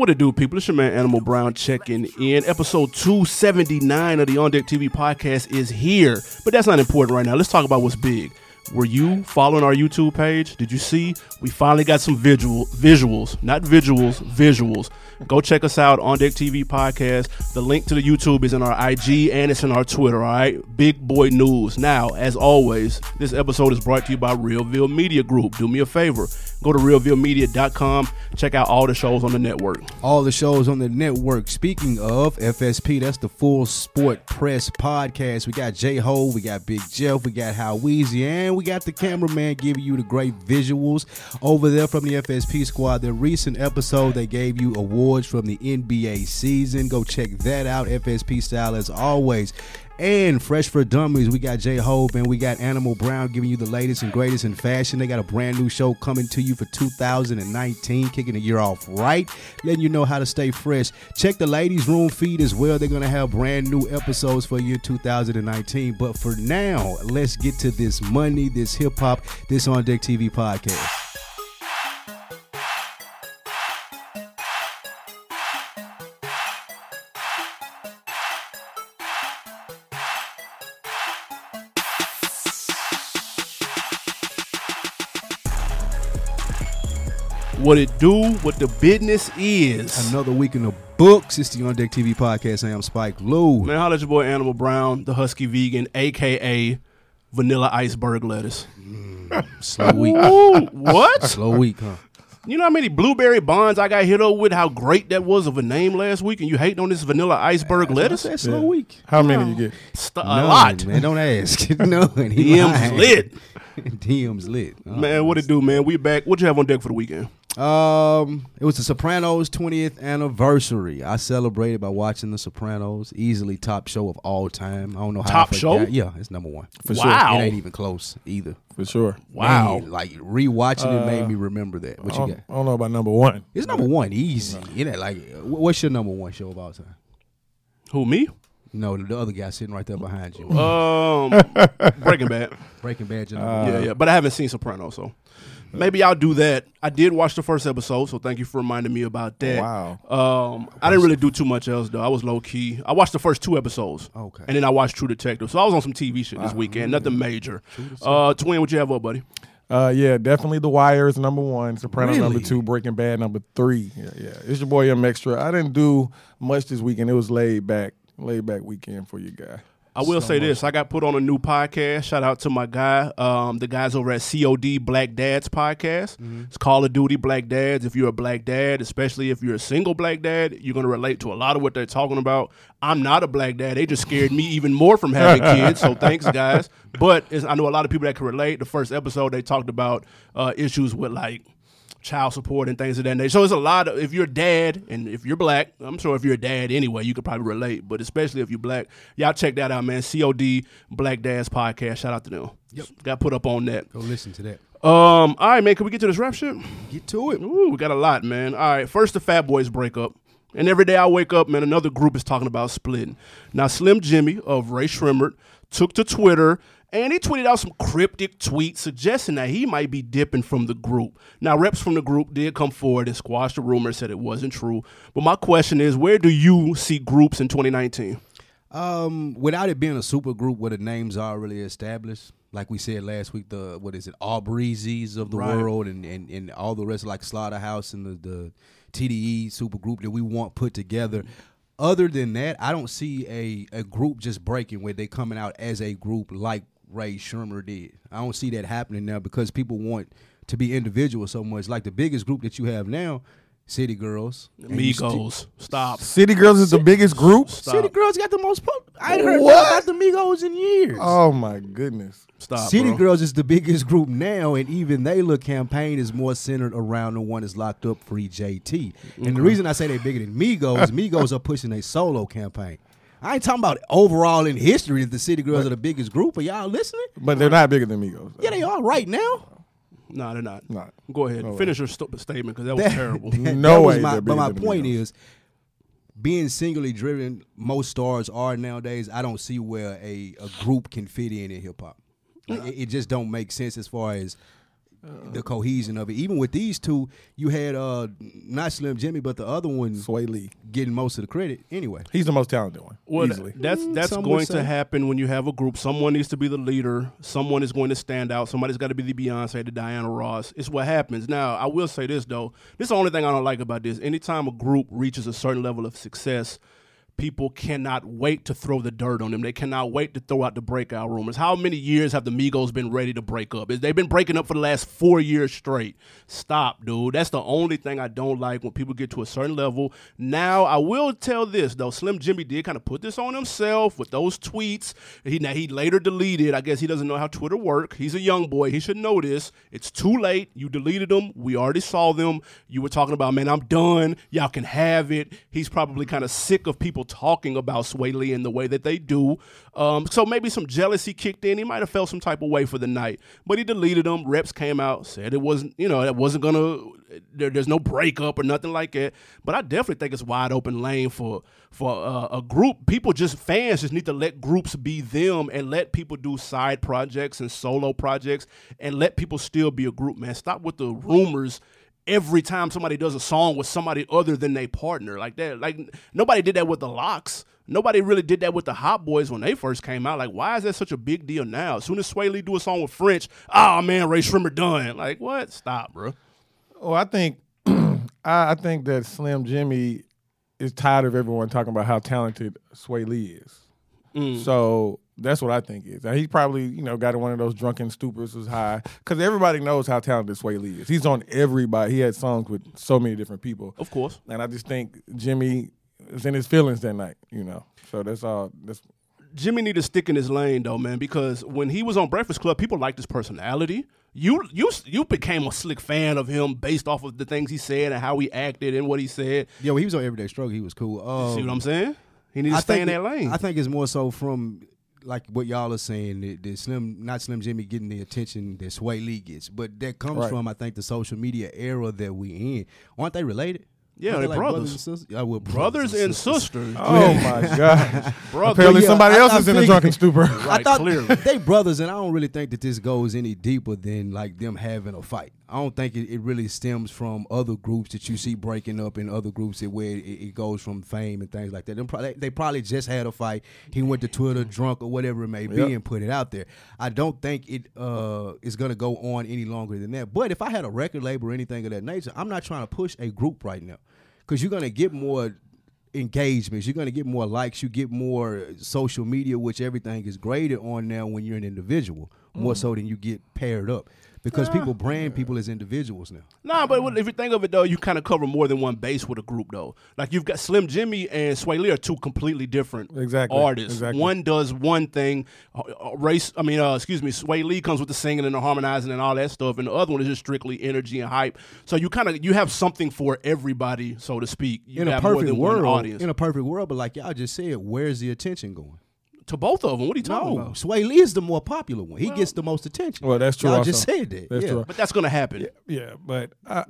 What it do, people? It's your man Animal Brown checking in. Episode 279 of the On Deck TV podcast is here. But that's not important right now. Let's talk about what's big. Were you following our YouTube page? Did you see? We finally got some visual visuals, not visuals, visuals. Go check us out on Deck TV podcast. The link to the YouTube is in our IG and it's in our Twitter. All right, big boy news. Now, as always, this episode is brought to you by Realville Media Group. Do me a favor, go to realvillemedia.com. Check out all the shows on the network. all the shows on the network. Speaking of FSP, that's the Full Sport Press podcast. We got J Ho, we got Big Jeff, we got How Weezy, and we got the cameraman giving you the great visuals over there from the FSP squad. The recent episode they gave you awards from the NBA season. Go check that out. FSP style as always. And fresh for dummies, we got J Hope and we got Animal Brown giving you the latest and greatest in fashion. They got a brand new show coming to you for 2019, kicking the year off right, letting you know how to stay fresh. Check the ladies' room feed as well. They're gonna have brand new episodes for year 2019. But for now, let's get to this money, this hip hop, this on deck TV podcast. What it do, what the business is. Another week in the books. It's the on deck TV podcast. I am Spike Lou. Man, holla at your boy Animal Brown, the Husky Vegan, aka Vanilla Iceberg Lettuce. Mm. Slow week. Ooh, what? Slow week, huh? You know how many blueberry bonds I got hit up with? How great that was of a name last week, and you hating on this Vanilla Iceberg Lettuce? That's slow Yeah. week. How many you get? St- a None, lot, man. Don't ask. None. He DM's lying. lit. DM's lit. Oh. Man, what it uh-huh. do, man? We back. What you have on deck for the weekend? Um, it was the Sopranos 20th anniversary. I celebrated by watching the Sopranos, easily top show of all time. I don't know how. I Top forgot- show? Yeah, it's number one. For Wow. sure. It ain't even close either. For sure. Wow. Man, like rewatching it made me remember that. What I you don't, got? I don't know about number one. It's number one, easy. You know, like wh- what's your number one show of all time? Who me? No, the other guy sitting right there behind you. Um, Breaking Bad. Breaking Bad. Your Uh, number one. Yeah, yeah. But I haven't seen Sopranos, so maybe I'll do that. I did watch the first episode, so thank you for reminding me about that. Wow. Um, I didn't really do too much else though. I was low key. I watched the first two episodes. Okay. And then I watched True Detective. So I was on some TV shit this weekend. Nothing major. Uh, Twin, what you have up, buddy? Uh, yeah, definitely The Wire is number one. Sopranos number two. Breaking Bad number three. Yeah, yeah. It's your boy M Extra. I didn't do much this weekend. It was laid back, laid back weekend for you guy. I will say this: I got put on a new podcast. Shout out to my guy, um, the guys over at COD Black Dads podcast. It's Call of Duty Black Dads. If you're a black dad, especially if you're a single black dad, you're gonna relate to a lot of what they're talking about. I'm not a black dad. They just scared me even more from having kids. So thanks, guys. But it's, I know a lot of people that can relate. The first episode they talked about uh, issues with like child support and things of that nature. So it's a lot of if you're a dad and if you're black, I'm sure if you're a dad anyway, you could probably relate. But especially if you're black, y'all check that out, man. COD Black Dads Podcast. Shout out to them. Yep. Got put up on that. Go listen to that. Um, all right, man. Can we get to this rap shit? Get to it. Ooh, we got a lot, man. All right, first the Fat Boys breakup. And every day I wake up, man, another group is talking about splitting. Now, Slim Jimmy of Rae Sremmurd took to Twitter and he tweeted out some cryptic tweets suggesting that he might be dipping from the group. Now, reps from the group did come forward and squash the rumor, said it wasn't true. But my question is, where do you see groups in 2019? Um, without it being a super group where the names are already established, like we said last week, the what is it, Aubrey's of the Right. world, and, and and all the rest, like Slaughterhouse and the the TDE super group that we want put together. Other than that, I don't see a a group just breaking where they coming out as a group like Rae Sremmurd did. I don't see that happening now because people want to be individual so much. Like the biggest group that you have now, City Girls, and you Migos. Stop. City Girls is the biggest group. Stop. City Girls got the most. Pop- I ain't heard What? nothing about the Migos in years. Oh my goodness. Stop. City bro. Girls is the biggest group now, and even they look campaign is more centered around the one that's locked up free JT. And the reason I say they're bigger than Migos, Migos are pushing a solo campaign. I ain't talking about overall in history that the City Girls are the biggest group. Are y'all listening? But they're not bigger than Migos. though. Yeah, they are right now. No, they're not. Not. Go ahead. No way. Finish your st- statement because that was That- terrible. that- No that way my- but my than point Migos. is, being singularly driven, most stars are nowadays. I don't see where a, a group can fit in in hip hop. Like, it, it just don't make sense as far as the cohesion of it. Even with these two, you had uh not Slim Jimmy, but the other one Swae Lee. getting most of the credit anyway. He's the most talented one. Well, easily. that's that's some going to happen when you have a group. Someone needs to be the leader. Someone is going to stand out. Somebody's got to be the Beyonce, the Diana Ross. It's what happens. Now, I will say this though. This is the only thing I don't like about this. Anytime a group reaches a certain level of success, people cannot wait to throw the dirt on them. They cannot wait to throw out the breakout rumors. How many years have the Migos been ready to break up? They've been breaking up for the last four years straight. Stop, dude. That's the only thing I don't like when people get to a certain level. Now, I will tell this though. Slim Jimmy did kind of put this on himself with those tweets. He now he later deleted. I guess he doesn't know how Twitter work. He's a young boy. He should know this. It's too late. You deleted them. We already saw them. You were talking about, man, I'm done. Y'all can have it. He's probably kind of sick of people talking about Swae Lee in the way that they do. Um, so maybe some jealousy kicked in. He might have felt some type of way for the night, but he deleted them. Reps came out, said it wasn't, you know, that wasn't gonna. There, there's no breakup or nothing like that. But I definitely think it's wide open lane for for uh, a group. People just fans just need to let groups be them and let people do side projects and solo projects and let people still be a group. Man, stop with the rumors every time somebody does a song with somebody other than their partner. Like that like nobody did that with the LOX. Nobody really did that with the hot boys when they first came out. Like why is that such a big deal now? As soon as Swae Lee do a song with french oh man Rae Sremmurd done. Like what? Stop bro Well, I think I, I think that Slim Jimmy is tired of everyone talking about how talented Swae Lee is. Mm. So that's what I think is. And he probably, you know, got in one of those drunken stupors was high because everybody knows how talented Swae Lee is. He's on everybody. He had songs with so many different people, of course and I just think Jimmy is in his feelings that night. You know, so that's all. That's Jimmy need to stick in his lane though, man, because when he was on Breakfast Club, people liked his personality. You you you became a slick fan of him based off of the things he said and how he acted and what he said. Yeah, when he was on Everyday Struggle, he was cool. Um, See what I'm saying? He needs to I stay in that lane. I think it's more so from like what y'all are saying that, that Slim, not Slim Jimmy, getting the attention that Swae Lee gets, but that comes Right. from I think the social media era that we in. Aren't they related? Yeah, they're like brothers. Uh, and sisters? Yeah, well, Brothers and sisters. oh my god! Brothers. Apparently yeah, somebody I- else I is in a drunken stupor. I thought clearly. they brothers, and I don't really think that this goes any deeper than like them having a fight. I don't think it, it really stems from other groups that you see breaking up in other groups that where it, it goes from fame and things like that. Probably, they probably just had a fight. He went to Twitter drunk or whatever it may be Yep. and put it out there. I don't think it uh, is going to go on any longer than that. But if I had a record label or anything of that nature, I'm not trying to push a group right now because you're going to get more engagements. You're going to get more likes. You get more social media, which everything is graded on now when you're an individual, more so than you get paired up. Because people brand people as individuals now. Nah, but what- if you think of it though, you kind of cover more than one base with a group though. Like you've got Slim Jimmy and Swae Lee are two completely different Exactly, artists. exactly. One does one thing. Uh, uh, race, I mean, uh, excuse me. Swae Lee comes with the singing and the harmonizing and all that stuff, and the other one is just strictly energy and hype. So you kind of you have something for everybody, so to speak. You in a have more perfect than one world, audience. in a perfect world, but like y'all just said, where's the attention going? To both of them, what are you talking No, about? Swae Lee is the more popular one. He gets the most attention. Well, that's true Y'all just said that. That's yeah. true. But that's gonna happen. Yeah, but I,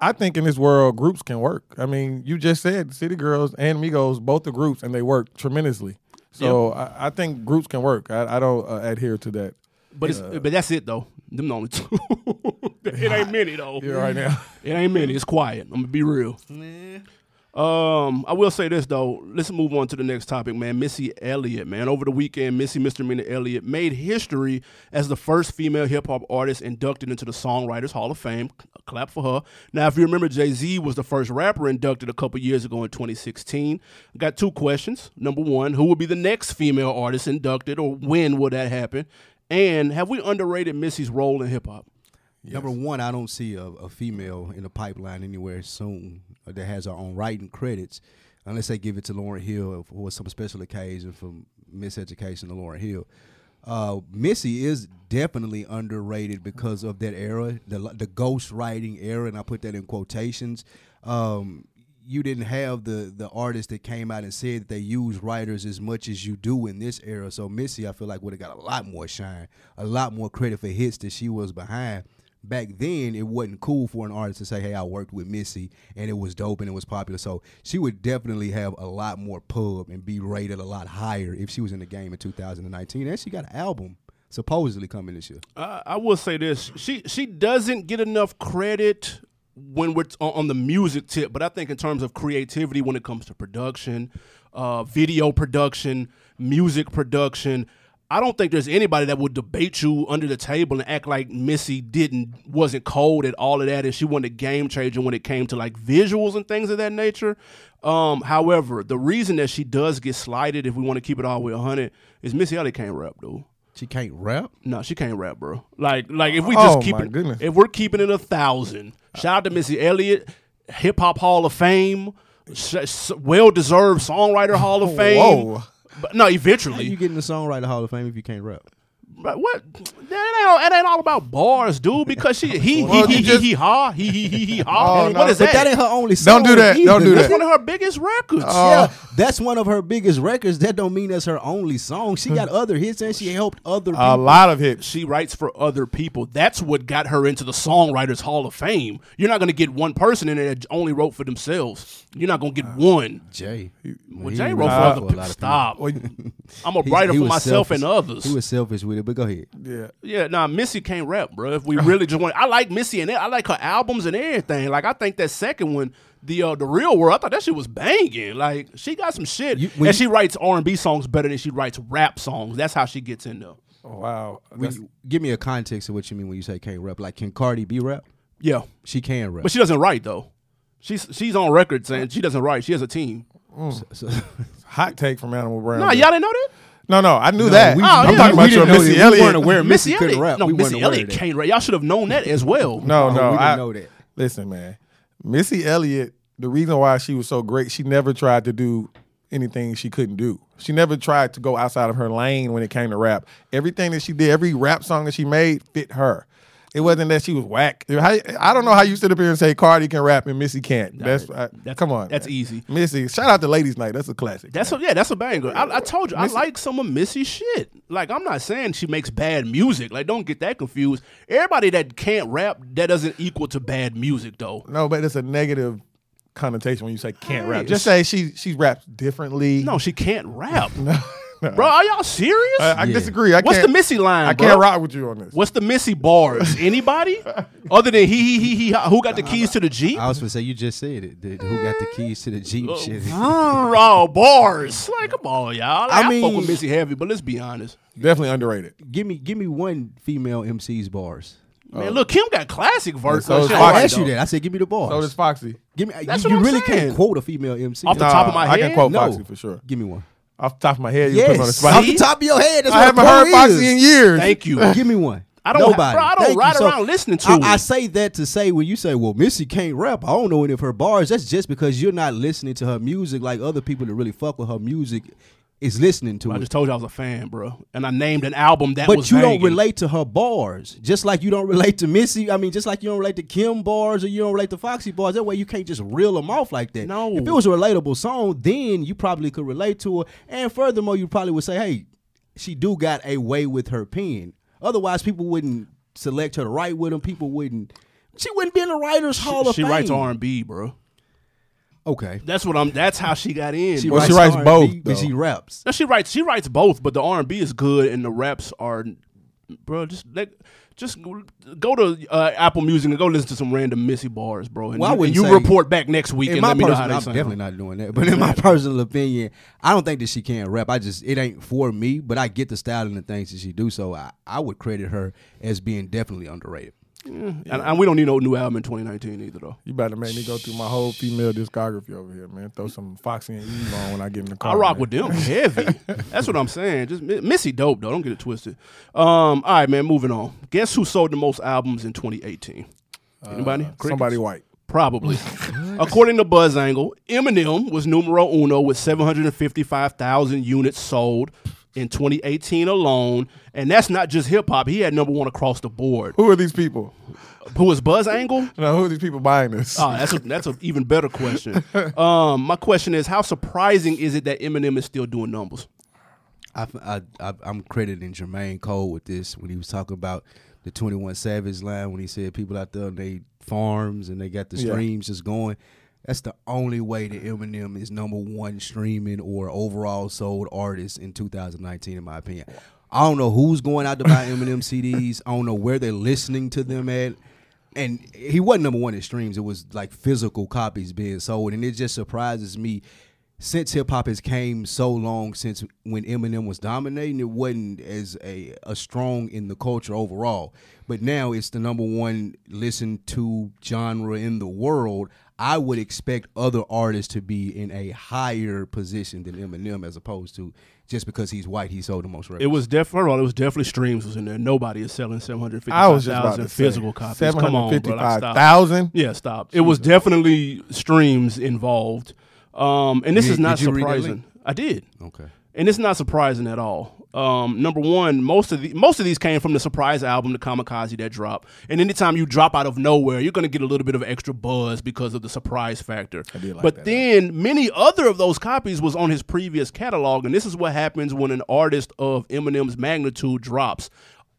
I think in this world, groups can work. I mean, you just said City Girls and Migos, both the groups, and they work tremendously. So I, I think groups can work. I, I don't uh, adhere to that. But it's but that's it though. Them the only two. it ain't many though. Yeah, right now. It ain't many. It's quiet. I'm gonna be real. Um, I will say this though. Let's move on to the next topic, man. Missy Elliott, man. Over the weekend, Missy Misdemeanor Elliott made history as the first female hip hop artist inducted into the Songwriters Hall of Fame. Clap for her. Now, if you remember, Jay Z was the first rapper inducted a couple years ago in 2016. I got two questions. Number one, who will be the next female artist inducted, or when will that happen? And have we underrated Missy's role in hip hop? Number one, I don't see a, a female in the pipeline anywhere soon uh, that has her own writing credits, unless they give it to Lauryn Hill for some special occasion for miseducation to Lauryn Hill. Uh, Missy is definitely underrated because of that era, the the ghost writing era, and I put that in quotations. Um, you didn't have the the artists that came out and said that they use writers as much as you do in this era. So Missy, I feel like would have got a lot more shine, a lot more credit for hits that she was behind. Back then, it wasn't cool for an artist to say, "Hey, I worked with Missy and it was dope and it was popular." So she would definitely have a lot more pub and be rated a lot higher if she was in the game in 2019. And she got an album supposedly coming this year. I, I will say this: she she doesn't get enough credit when we're t- on, on the music tip, but I think in terms of creativity, when it comes to production, uh, video production, music production. I don't think there's anybody that would debate you under the table and act like Missy didn't wasn't cold at all of that and she wasn't a game changer when it came to like visuals and things of that nature. Um, however, the reason that she does get slighted, if we want to keep it all way 100, is Missy Elliott can't rap, dude. She can't rap. No, she can't rap, bro. Like, like if we just Oh, keep it, goodness. if we're keeping it a thousand, shout out to Missy Elliott, Hip Hop Hall of Fame, well deserved Songwriter Hall of Fame. Whoa. But no, How eventually. you getting the songwriter Hall of Fame if you can't rap? But what? That ain't, all, that ain't all about bars, dude. Because she he he Well, he he just- he ha he he he he ha. Oh, What no. is But that? that ain't her only song. Don't do that. Don't either. do That's that. one of her biggest records. Oh. Yeah, that's one of her biggest records. That don't mean that's her only song. She got hmm. other hits and she helped other people. A lot of hits. she writes for other people. That's what got her into the Songwriters Hall of Fame. You're not going to get one person in there that only wrote for themselves. You're not going to get uh, one. Jay. Well, Jay wrote for other a people. Stop. Well, I'm a writer for myself selfish. and others. He was selfish with it, but go ahead. yeah. Yeah, nah, Missy can't rap, bro. If we really just want, I like Missy and I like her albums and everything. Like I think that second one, the uh, the real world, I thought that shit was banging. Like she got some shit, You- and you- she writes R and B songs better than she writes rap songs. That's how she gets in there. Oh, wow. When you- give me a context of what you mean when you say can't rap. Like, can Cardi B rap? Yeah, She can rap. but she doesn't write though. She's she's on record saying she doesn't write. She has a team. So- hot take from Animal Brown. Nah, y'all didn't know that. No, no, I knew that. we- I'm yeah. talking We about your didn't know Missy that. We weren't Elliott. aware Missy couldn't Elliott, rap. no, We Missy weren't aware Elliott of that. can't rap. Y'all should have known that as well. No, Oh, no, we didn't I know that. Listen, man, Missy Elliott. The reason why she was so great, she never tried to do anything she couldn't do. She never tried to go outside of her lane when it came to rap. Everything that she did, every rap song that she made, fit her. It wasn't that she was whack. How- I don't know how you sit up here and say Cardi can rap and Missy can't. That's, I, That's- come on. that's man. easy. Missy, shout out to Ladies Night. That's a classic. That's a, yeah, that's a banger. I, I told you, I like some of Missy shit. Like, I'm not saying she makes bad music. Like, don't get that confused. Everybody that can't rap, that doesn't equal to bad music, though. no, but it's a negative connotation when you say can't Hey, rap. Just say she she raps differently. No, she can't rap. Bro, are y'all serious? I, I Yeah. disagree. I What's can't, the Missy line, I bro? can't ride with you on this. What's the Missy bars? Anybody? Other than he, he, he, he, who got the keys to the Jeep? I was gonna say you just said it. The- who got the keys to the Jeep oh, shit? oh, bars. Like, come on, y'all. Like, I, I fuck mean- with Missy heavy, but let's be honest. Definitely underrated. give me give me one female MC's bars. Man, look, Kim got classic verse. so is I Foxy, asked you that. I said give me the bars. So does Foxy. give me. That's you what you I'm really saying. can't quote a female MC. Off the top of my head. I can head? quote No. Foxy for sure. give me one. Off the top of my head, you put me on the spot. off the top of your head. That's I haven't heard quote Foxy is. in years. Thank you. Give me one. I don't ha- Nobody. bro, I don't Thank ride. So, around listening to I, it. I say that to say when you say, "Well, Missy can't rap," I don't know any of her bars. That's just because you're not listening to her music like other people that really fuck with her music is listening to I it. just told you I was a fan, bro, and I named an album that But you don't relate to her bars, just like you don't relate to Missy. I mean, just like you don't relate to Kim bars or you don't relate to Foxy bars. That way, you can't just reel them off like that. No. if it was a relatable song, then you probably could relate to her. And furthermore, you probably would say, "Hey, she do got a way with her pen." Otherwise, people wouldn't select her to write with them. People wouldn't. She wouldn't be in the Writers Hall She, of she Fame. She writes R and B, bro. Okay, That's what I'm. That's how she got in. she. Well, writes, she writes both, but though. she raps. No, she writes. She writes both, but the R and B is good, and the raps are, bro. Just let, just go to uh, Apple Music and go listen to some random Missy bars, bro. And Well, you, wouldn't and you report back next week in and my let me know how they I'm sound. definitely not doing that. But in my personal opinion, I don't think that she can't rap. I just it ain't for me. But I get the style and the things that she do. So I, I would credit her as being definitely underrated. And, and we don't need no new album in 2019 either, though. You better make me go through my whole female discography over here, man. Throw some Foxy and Eve on when I get in the car. I rock man. with them heavy. That's what I'm saying. Just Missy dope though. Don't get it twisted. Um, all right, man. Moving on. Guess who sold the most albums in 2018? Anybody? Uh, Somebody white. Probably. According to BuzzAngle, Eminem was numero uno with 755,000 units sold in 2018 alone, and that's not just hip hop. He had number one across the board. Who are these people? Who is BuzzAngle? No, who are these people buying this? Oh, that's a, that's an even better question. Um, my question is, how surprising is it that Eminem is still doing numbers? I, I, I I'm crediting Jermaine Cole with this when he was talking about the 21 Savage line when he said people out there on they farms and they got the Yeah. streams just going. That's the only way that Eminem is number one streaming or overall sold artist in 2019, in my opinion. I don't know who's going out to buy Eminem CDs. I don't know where they're listening to them at. And he wasn't number one in streams. It was like physical copies being sold, and it just surprises me. Since hip hop has came so long since when Eminem was dominating, it wasn't as a, a strong in the culture overall. But now it's the number one listened to genre in the world. I would expect other artists to be in a higher position than Eminem, as opposed to just because he's white, he sold the most records. It was definitely it was definitely streams was in there. Nobody is selling seven hundred fifty I was five just about thousand to say, physical copies. Come on, bro, like, stop. 755,000? Yeah, stop. It was definitely streams involved, um, and this Did- is not did you surprising. link? I did, okay. And it's not surprising at all. Um, number one, most of the most of these came from the surprise album, the Kamikaze that dropped. And anytime you drop out of nowhere, you're going to get a little bit of extra buzz because of the surprise factor. Like but then many other of those copies was on his previous catalog, and this is what happens when an artist of Eminem's magnitude drops.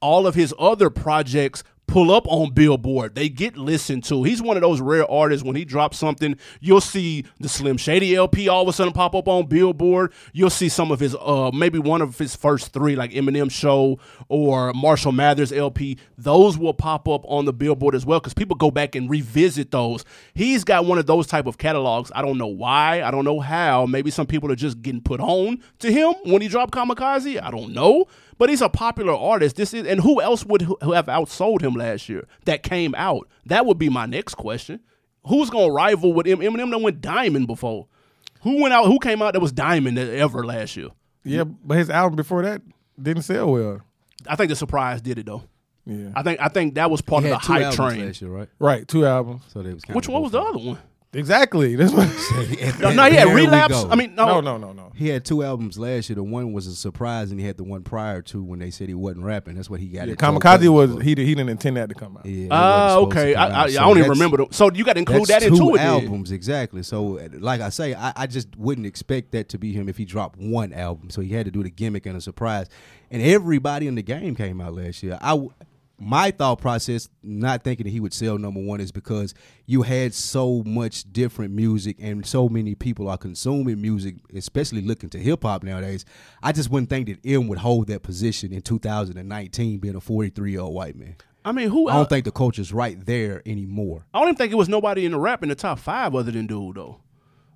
All of his other projects pull up on Billboard. They get listened to. He's one of those rare artists. When he drops something, you'll see the Slim Shady LP all of a sudden pop up on Billboard. You'll see some of his, uh, maybe one of his first three, like Eminem Show or Marshall Mathers LP. Those will pop up on the Billboard as well because people go back and revisit those. He's got one of those type of catalogs. I don't know why. I don't know how. Maybe some people are just getting put on to him when he dropped Kamikaze. I don't know. But he's a popular artist. This is, and who else would who have outsold him last year that came out? That would be my next question. Who's gonna rival with him? Eminem that went diamond before. Who went out? Who came out that was diamond ever last year? Yeah, but his album before that didn't sell well. I think the surprise did it though. Yeah. I think I think that was part He of the two hype albums train. last year, right? right, two albums. So they was kinda Which one was the both- other one? Exactly. That's what No, no, he had There we relapse. I mean, no, no, no, no, no. He had two albums last year. The one was a surprise, and he had the one prior to when they said he wasn't rapping. That's what he got. Yeah, Kamikaze was for. he did, he didn't intend that to come out. Yeah, it Ah, wasn't supposed to okay. come I, I, out. I don't even remember. Them. So you got to include That's that into two it. then. albums exactly. So, uh, like I say, I, I just wouldn't expect that to be him if he dropped one album. So he had to do the gimmick and a surprise. And everybody in the game came out last year. I, w- my thought process, not thinking that he would sell number one, is because you had so much different music and so many people are consuming music, especially looking to hip hop nowadays. I just wouldn't think that M would hold that position in 2019, being a 43 year old white man. I mean, who? I don't think the culture's right there anymore. I don't even think it was nobody in the rap in the top five other than Dude though.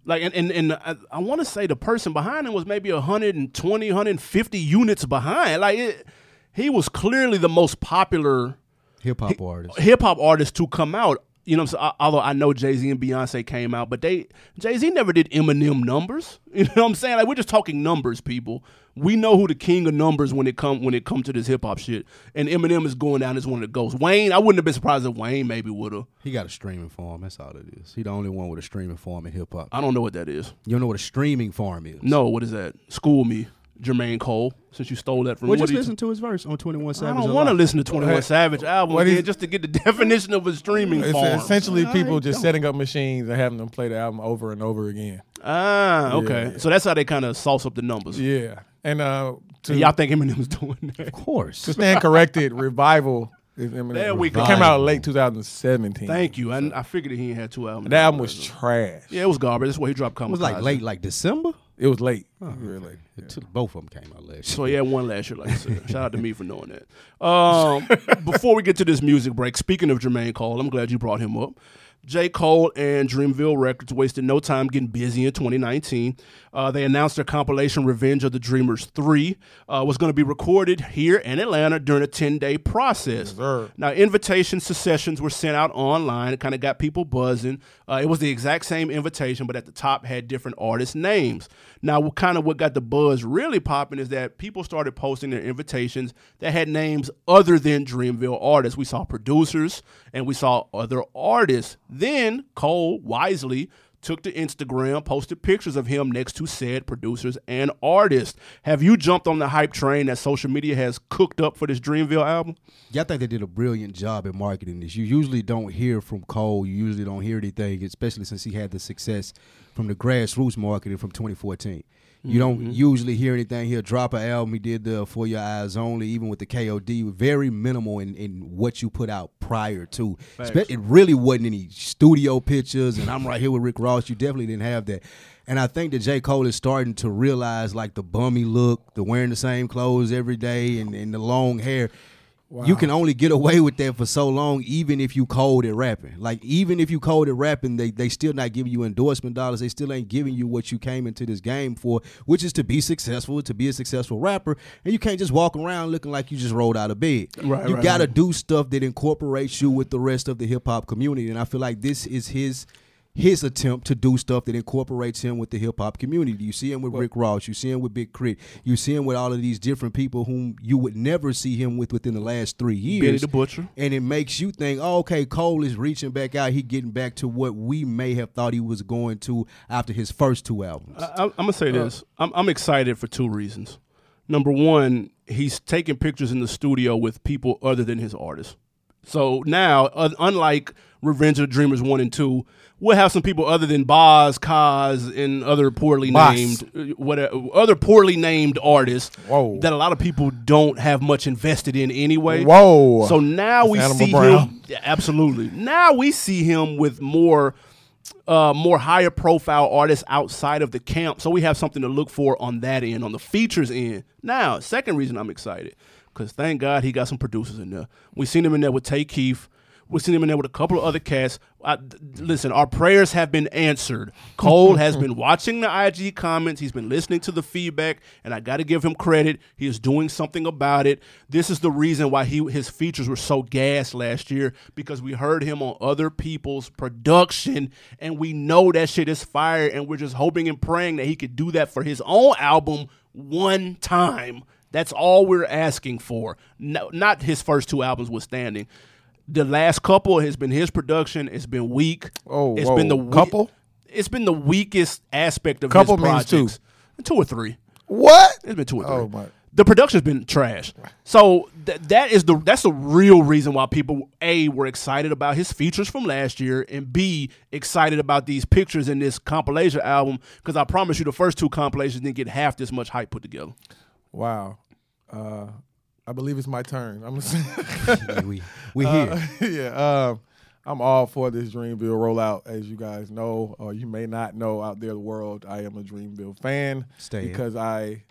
Like and and, and I, I want to say the person behind him was maybe 120, 150 units behind. Like it, he was clearly the most popular Hip hop artist. hip hop artist to come out. You know, what I'm saying? although I know Jay Z and Beyonce came out, but they Jay Z never did Eminem numbers. You know what I'm saying? Like we're just talking numbers, people. We know who the king of numbers when it come when it come to this hip hop shit. And Eminem is going down as one of the ghosts. Wayne, I wouldn't have been surprised if Wayne maybe would have. He got a streaming farm. That's all it is. He the only one with a streaming farm in hip hop. I don't know what that is. You don't know what a streaming farm is? No, what is that? School me, Jermaine Cole. Since you stole that from Well, just do you- listen to his verse on Twenty One Savage. I Savage. don't want to listen to Twenty One Savage album what again just to get the definition of a streaming It's farm. essentially All people just don't. setting up machines and having them play the album over and over again. ah, okay. Yeah. So that's how they kind of sauce up the numbers. Yeah, and uh, to, And y'all think Eminem's doing that? Of course. to stand corrected, revival. Is Eminem. There we It go. came out late 2017. Thank you. I, I figured that he had two albums. That album was trash. yeah, it was garbage. That's why he dropped Kamikaze. It was like late, like December. It was late. Really. It took- both of them came out last. So had one last year, like I said. Shout out to me for knowing that. Um, before we get to this music break, speaking of Jermaine Cole, I'm glad you brought him up. J. Cole and Dreamville Records wasted no time getting busy in 2019. Uh, they announced their compilation Revenge of the Dreamers 3 uh, was going to be recorded here in Atlanta during a 10 day process. sir. Now, invitations to sessions were sent out online. It kind of got people buzzing. Uh, it was the exact same invitation, but at the top had different artist names. Now, kind of what got the buzz really popping is that people started posting their invitations that had names other than Dreamville artists. We saw producers and we saw other artists. Then Cole wisely took to Instagram, posted pictures of him next to said producers and artists. Have you jumped on the hype train that social media has cooked up for this Dreamville album? Yeah, I think they did a brilliant job at marketing this. You usually don't hear from Cole. You usually don't hear anything, especially since he had the success from the grassroots marketing from 2014. You don't Mm-hmm. usually hear anything. He'll drop an album. He did the For Your Eyes Only, even with the KOD. Very minimal in, in what you put out prior to. It really wasn't any studio pictures, and I'm right here with Rick Ross. You definitely didn't have that. And I think that J. Cole is starting to realize like the bummy look, the wearing the same clothes every day, and, and the long hair. You can only get away with that for so long, even if you cold at rapping. Like even if you cold at rapping, they they still not giving you endorsement dollars. They still ain't giving you what you came into this game for, which is to be successful, to be a successful rapper. And you can't just walk around looking like you just rolled out of bed. Right, you right, got to right. do stuff that incorporates you with the rest of the hip hop community. And I feel like this is his his attempt to do stuff that incorporates him with the hip hop community. You see him with Rick Ross, you see him with Big K.R.I.T., you see him with all of these different people whom you would never see him with within the last three years. Benny the Butcher. And it makes you think, oh, okay, Cole is reaching back out. He getting back to what we may have thought he was going to after his first two albums. I, I'm gonna say this. I'm, I'm excited for two reasons. Number one, he's taking pictures in the studio with people other than his artists. So now, uh, unlike Revenge of the Dreamers one and two, we'll have some people other than Bas, Cozz, and other poorly Bas. named, uh, whatever, other poorly named artists Whoa. that a lot of people don't have much invested in anyway. Whoa. So now we Animal see Brown. him. Yeah, absolutely. Now we see him with more uh, more higher profile artists outside of the camp. So we have something to look for on that end, on the features end. Now, second reason I'm excited, because thank God he got some producers in there. We seen him in there with Tay Keith. We've seen him in there with a couple of other cats. I, listen, our prayers have been answered. Cole has been watching the IG comments. He's been listening to the feedback, and I got to give him credit. He is doing something about it. This is the reason why he his features were so gas last year because we heard him on other people's production, and we know that shit is fire, and we're just hoping and praying that he could do that for his own album one time. That's all we're asking for. No, not his first two albums withstanding. The last couple has been his production. It's been weak. Oh, it's whoa. been the we- Couple? It's been the weakest aspect of Couple his means two. projects. Two or three. what? It's been two or three. Oh, my. The production's been trash. So th- that is the that's the real reason why people a were excited about his features from last year, and b excited about these pictures in this compilation album. Because I promise you, the first two compilations didn't get half this much hype put together. Wow. Uh, I believe it's my turn. I'm Yeah, we we here. Uh, yeah, um, I'm all for this Dreamville rollout. As you guys know, or you may not know out there, in the world, I am a Dreamville fan Stay in. because I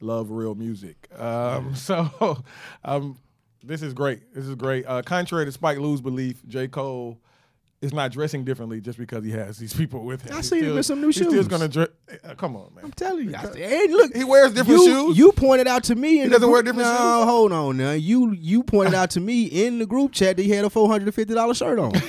love real music. Um, so, um, this is great. This is great. Uh, contrary to Spike Lee's belief, J. Cole is not dressing differently just because he has these people with him. I He's seen him still- in some new shoes. he's Still gonna dress. Eh, come on, man. I'm telling you. I said, hey, look, He wears different you, shoes? You pointed out to me. In He the doesn't wear group- different no, shoes? hold on now. You you pointed out to me in the group chat that he had a four hundred and fifty dollar shirt on.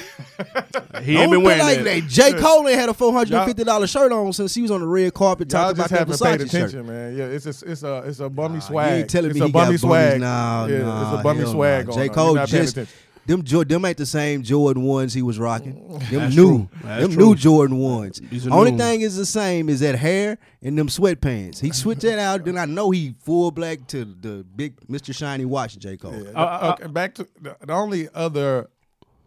He ain't been Don't wearing like that. that. J Cole ain't had a four hundred and fifty dollar shirt on since he was on the red carpet Y'all talking just about that haven't paid Versace shirt. attention, man. Yeah, it's just, it's a it's a bummy Nah, swag. You ain't telling me it's me a he bummy got swag. Nah, yeah, nah, it's a bummy swag. nah. J. Cole You're not paying just attention. Them Jo- them ain't the same Jordan ones he was rocking. Mm. Them That's new, true. Them true. new Jordan ones. These Only new. thing is the same is that hair and them sweatpants. He switched that out. Then I know he full black to the big Mr. Shiny watch. J Cole. Yeah. Uh, okay, back to the, the only other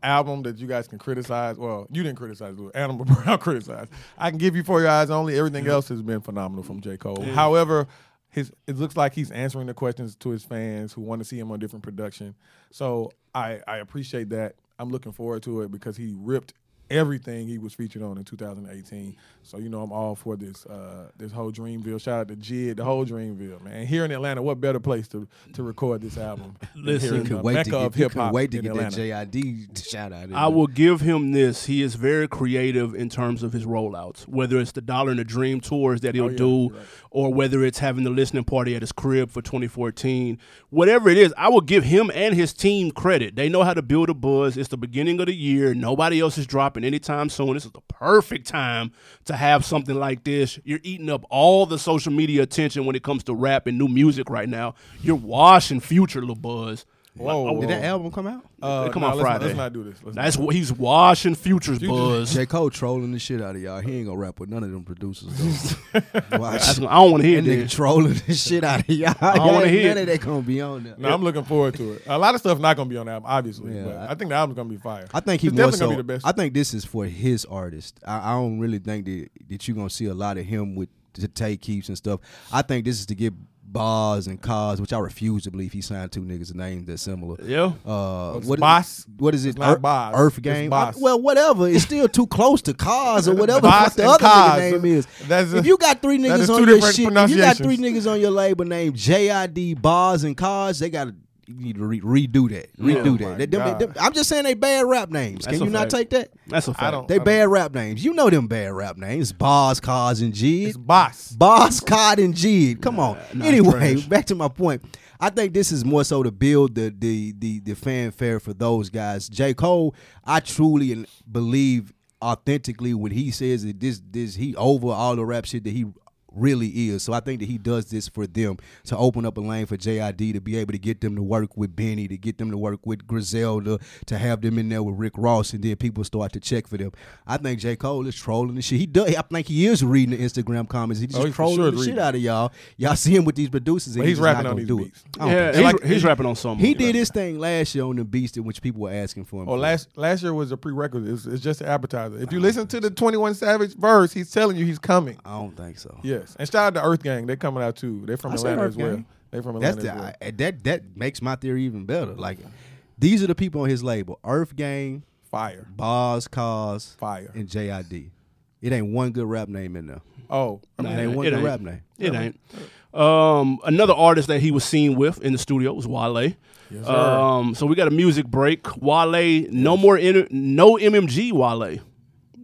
album that you guys can criticize. Well, you didn't criticize it. Animal Brown criticized. I can give you for your eyes only. Everything else has been phenomenal from J. Cole. However, his it looks like he's answering the questions to his fans who want to see him on different production. So I I appreciate that. I'm looking forward to it because he ripped everything he was featured on in 2018. So you know I'm all for this uh, this whole Dreamville. Shout out to Jid, the whole Dreamville man. Here in Atlanta, what better place to to record this album? than Listen, here in Could the wait Mecca to get, you hip hop wait to get Atlanta. that JID shout out. in I will give him this. He is very creative in terms of his rollouts, whether it's the Dollar and the Dream tours that he'll Oh, yeah, do, right. or whether it's having the listening party at his crib for 2014. Whatever it is, I will give him and his team credit. They know how to build a buzz. It's the beginning of the year. Nobody else is dropping anytime soon. This is the perfect time to have something like this. You're eating up all the social media attention when it comes to rap and new music right now. You're washing future, little buzz. Whoa. Did that album come out? Uh, come nah, out let's not- Friday. let's not do this. Let's That's what he's washing futures, Futures. buzz. J. Cole trolling the shit out of y'all. He ain't gonna rap with none of them producers. Though. Watch. That's, I don't want to hear That nigga that. trolling the shit out of y'all. I don't wanna Ain't hear None it. of that gonna be on there. No, I'm looking forward to it. A lot of stuff not gonna be on the album, obviously. Yeah, but I- I, think the album's gonna be fire. I think he It's more definitely so. gonna be the best. I think this is for his artist. I, I don't really think that that you're gonna see a lot of him with the Tay Keiths and stuff. I think this is to get bars and cars, which I refuse to believe he signed two niggas names that similar. Yeah. Uh, what, Boss. what is it? Earth, Boss. Earth Game. Boss. I- well, whatever. It's still too close to cars or whatever the Boss fuck the other Cars. nigga name is. That's a- if you got three niggas on your shit, if you got three niggas on your label named JID Bars and Cars, they got. You need to re- redo that. Redo oh my that. They- them- God. them- I'm just saying they bad rap names. That's Can a you not fact. take that? That's a fact. I don't. They bad rap names. You know them bad rap names. Bars, Cars, and G. It's Boss. Boss, Cod, and G. Come on. nah, anyway, trash. back to my point. I think this is more so to build the the the the fanfare for those guys. J. Cole, I truly and believe authentically when he says that this this he over all the rap shit that he really is. So I think that he does this for them to open up a lane for JID to be able to get them to work with Benny, to get them to work with Griselda, to have them in there with Rick Ross, and then people start to check for them. I think J. Cole is trolling the shit. He does. I think he is reading the Instagram comments. He's oh, just Oh, he's trolling sure the shit out of y'all. Y'all see him with these producers, and he's not rapping on these do beats. it. Yeah, he's, like- he's rapping on something. he did his thing last year on the Beast, in which people were asking for him. For. last last year was a prerequisite. It's, it's just an appetizer. If you listen to the Twenty One Savage verse, he's telling you he's coming. I don't think so. Yes, and shout out to Earth Gang. They're coming out too. They're from I said Atlanta as well. Gang. They're from That's Atlanta the, as well. I- that that makes my theory even better. Like these are the people on his label: Earth Gang, Fire, Bas, Cozz, fire. and JID. It ain't one good rap name in there. Oh, I Nah, mean, It ain't one it good ain't. rap name. It ain't. Um, another artist that he was seen with in the studio was Wale. sir. um, so we got a music break. Wale, no more, inter- no MMG. Wale.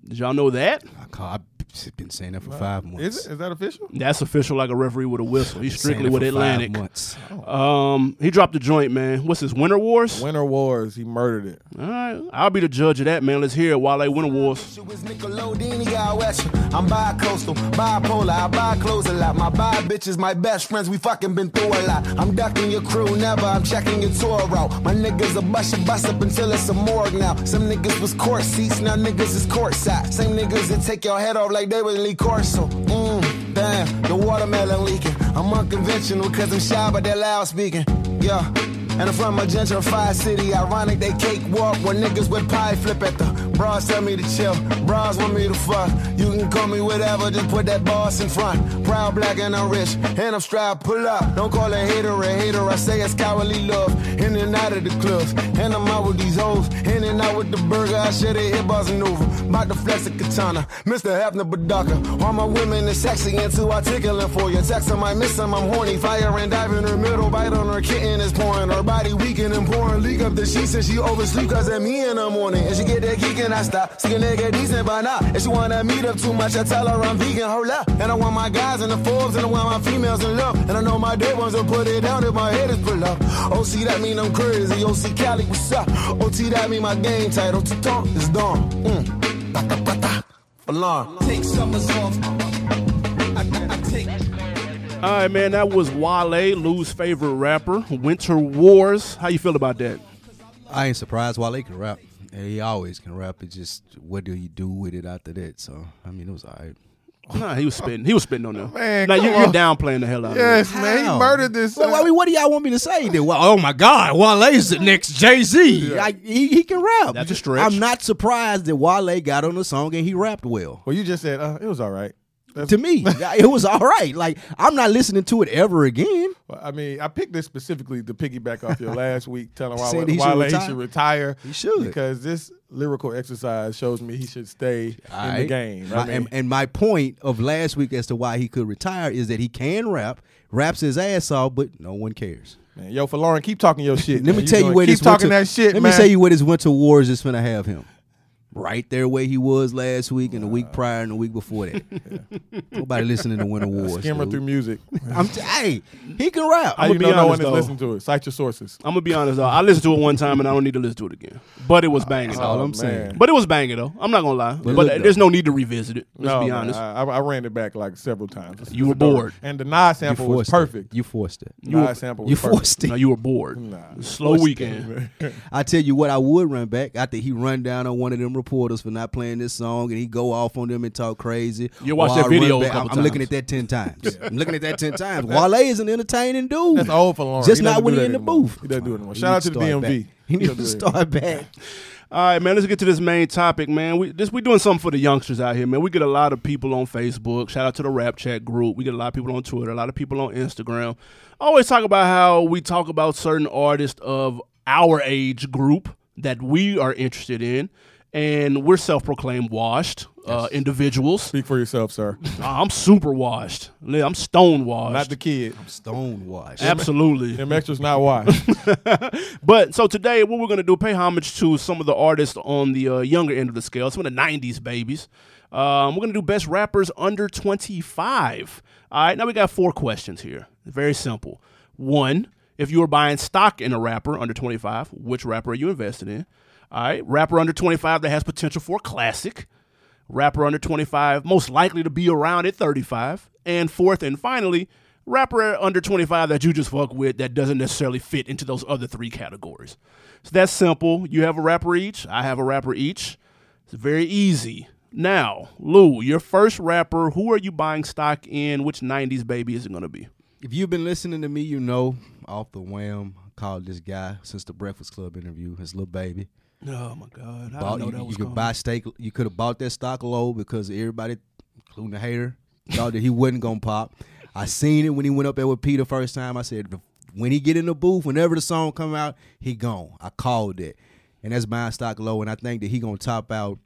Did y'all know that? I call, I've been saying that for five months. is it? Is that official? That's official, like a referee with a whistle. He's strictly with for five Atlantic. months. Um, he dropped the joint, man. What's this? Winter Wars. Winter Wars. He murdered it. All right, I'll be the judge of that, man. Let's hear it. Wale Winter Wars. Shit was Nickelodeon, he got West. I'm bi-coastal, bipolar, I buy clothes a lot. My bi bitches, my best friends, we fucking been through a lot. I'm ducking your crew, never, I'm checking your tour route. My niggas a bust your bust up until it's a morgue now. Some niggas was court seats, now niggas is court courtside. Same niggas that take your head off like they was Lee Corso. Mmm, damn, the watermelon leaking. I'm unconventional cause I'm shy, but they're loud speaking. Yeah. And I'm from a gentrified city. Ironic they cakewalk when niggas with pie flip at the bras tell me to chill. Bras want me to fuck. You can call me whatever, just put that boss in front. Proud black and I'm rich. And I'm strapped, pull up. Don't call a hater a hater. I say it's cowardly love. In and out of the clubs. And I'm out with these hoes. In and out with the burger. I share they hit bars and over. About to flex a katana. Mr. Hefner Badaka. All my women is sexy and too articulate for you. Text them, I miss them, I'm horny. Fire and dive in her middle. Bite on her kitten is pouring. Her body weakened and pouring. Leak up the sheets and she oversleep cause of me in the morning. And she get that geek and I stop. See a nigga decent by now. And she wanna meet up too much. I tell her I'm vegan. Hold up. And I want my guys in the Forbes and I want my females in love. And I know my dead ones will put it down if my head is pull up. OC that mean I'm crazy. OC Cali, what's up? OT that mean my game title. T-Tonk is done. Mm. Alarm. Take summers off. I, I, I take. All right, man. That was Wale, Lou's favorite rapper. Winter Wars. How you feel about that? I ain't surprised Wale can rap. And He always can rap. It's just what do you do with it after that? So I mean, it was all right. Nah, he was spitting. He was spitting on them. Man, now come you, you're on. downplaying the hell out of it. Yes, man. He murdered this. Well, uh, I mean, what do y'all want me to say? Then? Well, oh my God, Wale is the next Jay Z. He, he can rap. That's a stretch. I'm not surprised that Wale got on the song and he rapped well. well, you just said uh, it was all right. That's- To me, it was all right. Like I'm not listening to it ever again. Well, I mean, I picked this specifically to piggyback off your last week telling Wale, he should Wale he retire? should retire. He should. because this lyrical exercise shows me he should stay in the Alright. game. I mean, and, and my point of last week as to why he could retire is that he can rap, raps his ass off, but no one cares. man, yo, for Lauren, keep talking your shit. Let man. me tell you where keep this talking winter, that shit, Let man. me tell you where this winter wars is gonna have him. Right there where he was last week and the week prior and the week before that. Nobody listening to Winter Wars. Skimmer dude. through music. I'm t- hey, he can rap. I'ma be know no honest, one is though. listening to it? Cite your sources. I'm gonna be honest though. I listened to it one time and I don't need to listen to it again. But it was ah, banging. That's all though. I'm saying. But it was banging though. I'm not gonna lie. But, look, though. there's no need to revisit it. Let's no, be honest. I, I, I ran it back like several times. It's- You it's were adorable. bored. and the Nas sample was perfect. It. You forced it. The Nas sample was You perfect. forced it. no, you were bored. Nah. Slow weekend. I tell you what, I would run back after he run down on one of them reporters for not playing this song, and he go off on them and talk crazy. You watched Or that I video back- couple I'm, I'm looking at that ten times. I'm looking at that ten times. Wale is an entertaining dude. That's old for Lauren. Just He not doesn't when do he that in the anymore. booth. He doesn't do it anymore. Shout out to the start DMV. back. He needs to doesn't do it start back. All right, man. Let's get to this main topic, man. We this we doing something for the youngsters out here, man. We get a lot of people on Facebook. Shout out to the Rap Chat group. We get a lot of people on Twitter, a lot of people on Instagram. I always talk about how we talk about certain artists of our age group that we are interested in, and we're self-proclaimed washed uh, individuals. Speak for yourself, sir. I'm super washed. I'm stone washed. Not the kid. I'm stonewashed. Absolutely. Them extras not washed. But so today, what we're gonna do, pay homage to some of the artists on the uh, younger end of the scale, some of the '90s babies. Um, we're gonna do best rappers under 25. All right, now we got four questions here. Very simple. One, if you were buying stock in a rapper under 25, which rapper are you invested in? All right, rapper under 25 that has potential for a classic. Rapper under 25 most likely to be around at 35. And fourth and finally, rapper under 25 that you just fuck with that doesn't necessarily fit into those other three categories. So that's simple. You have a rapper each. I have a rapper each. It's very easy. Now, Lou, your first rapper, who are you buying stock in? Which 90s baby is it going to be? If you've been listening to me, you know off the wham. I called this guy since the Breakfast Club interview. His little baby. Oh, my God. I Bought, know you that you could buy steak. You could have bought that stock low because everybody, including the hater, thought that he wasn't gonna pop. I seen it when he went up there with Peter first time. I said, when he get in the booth, whenever the song come out, he gone. I called it, and that's buying stock low. And I think that he gonna top out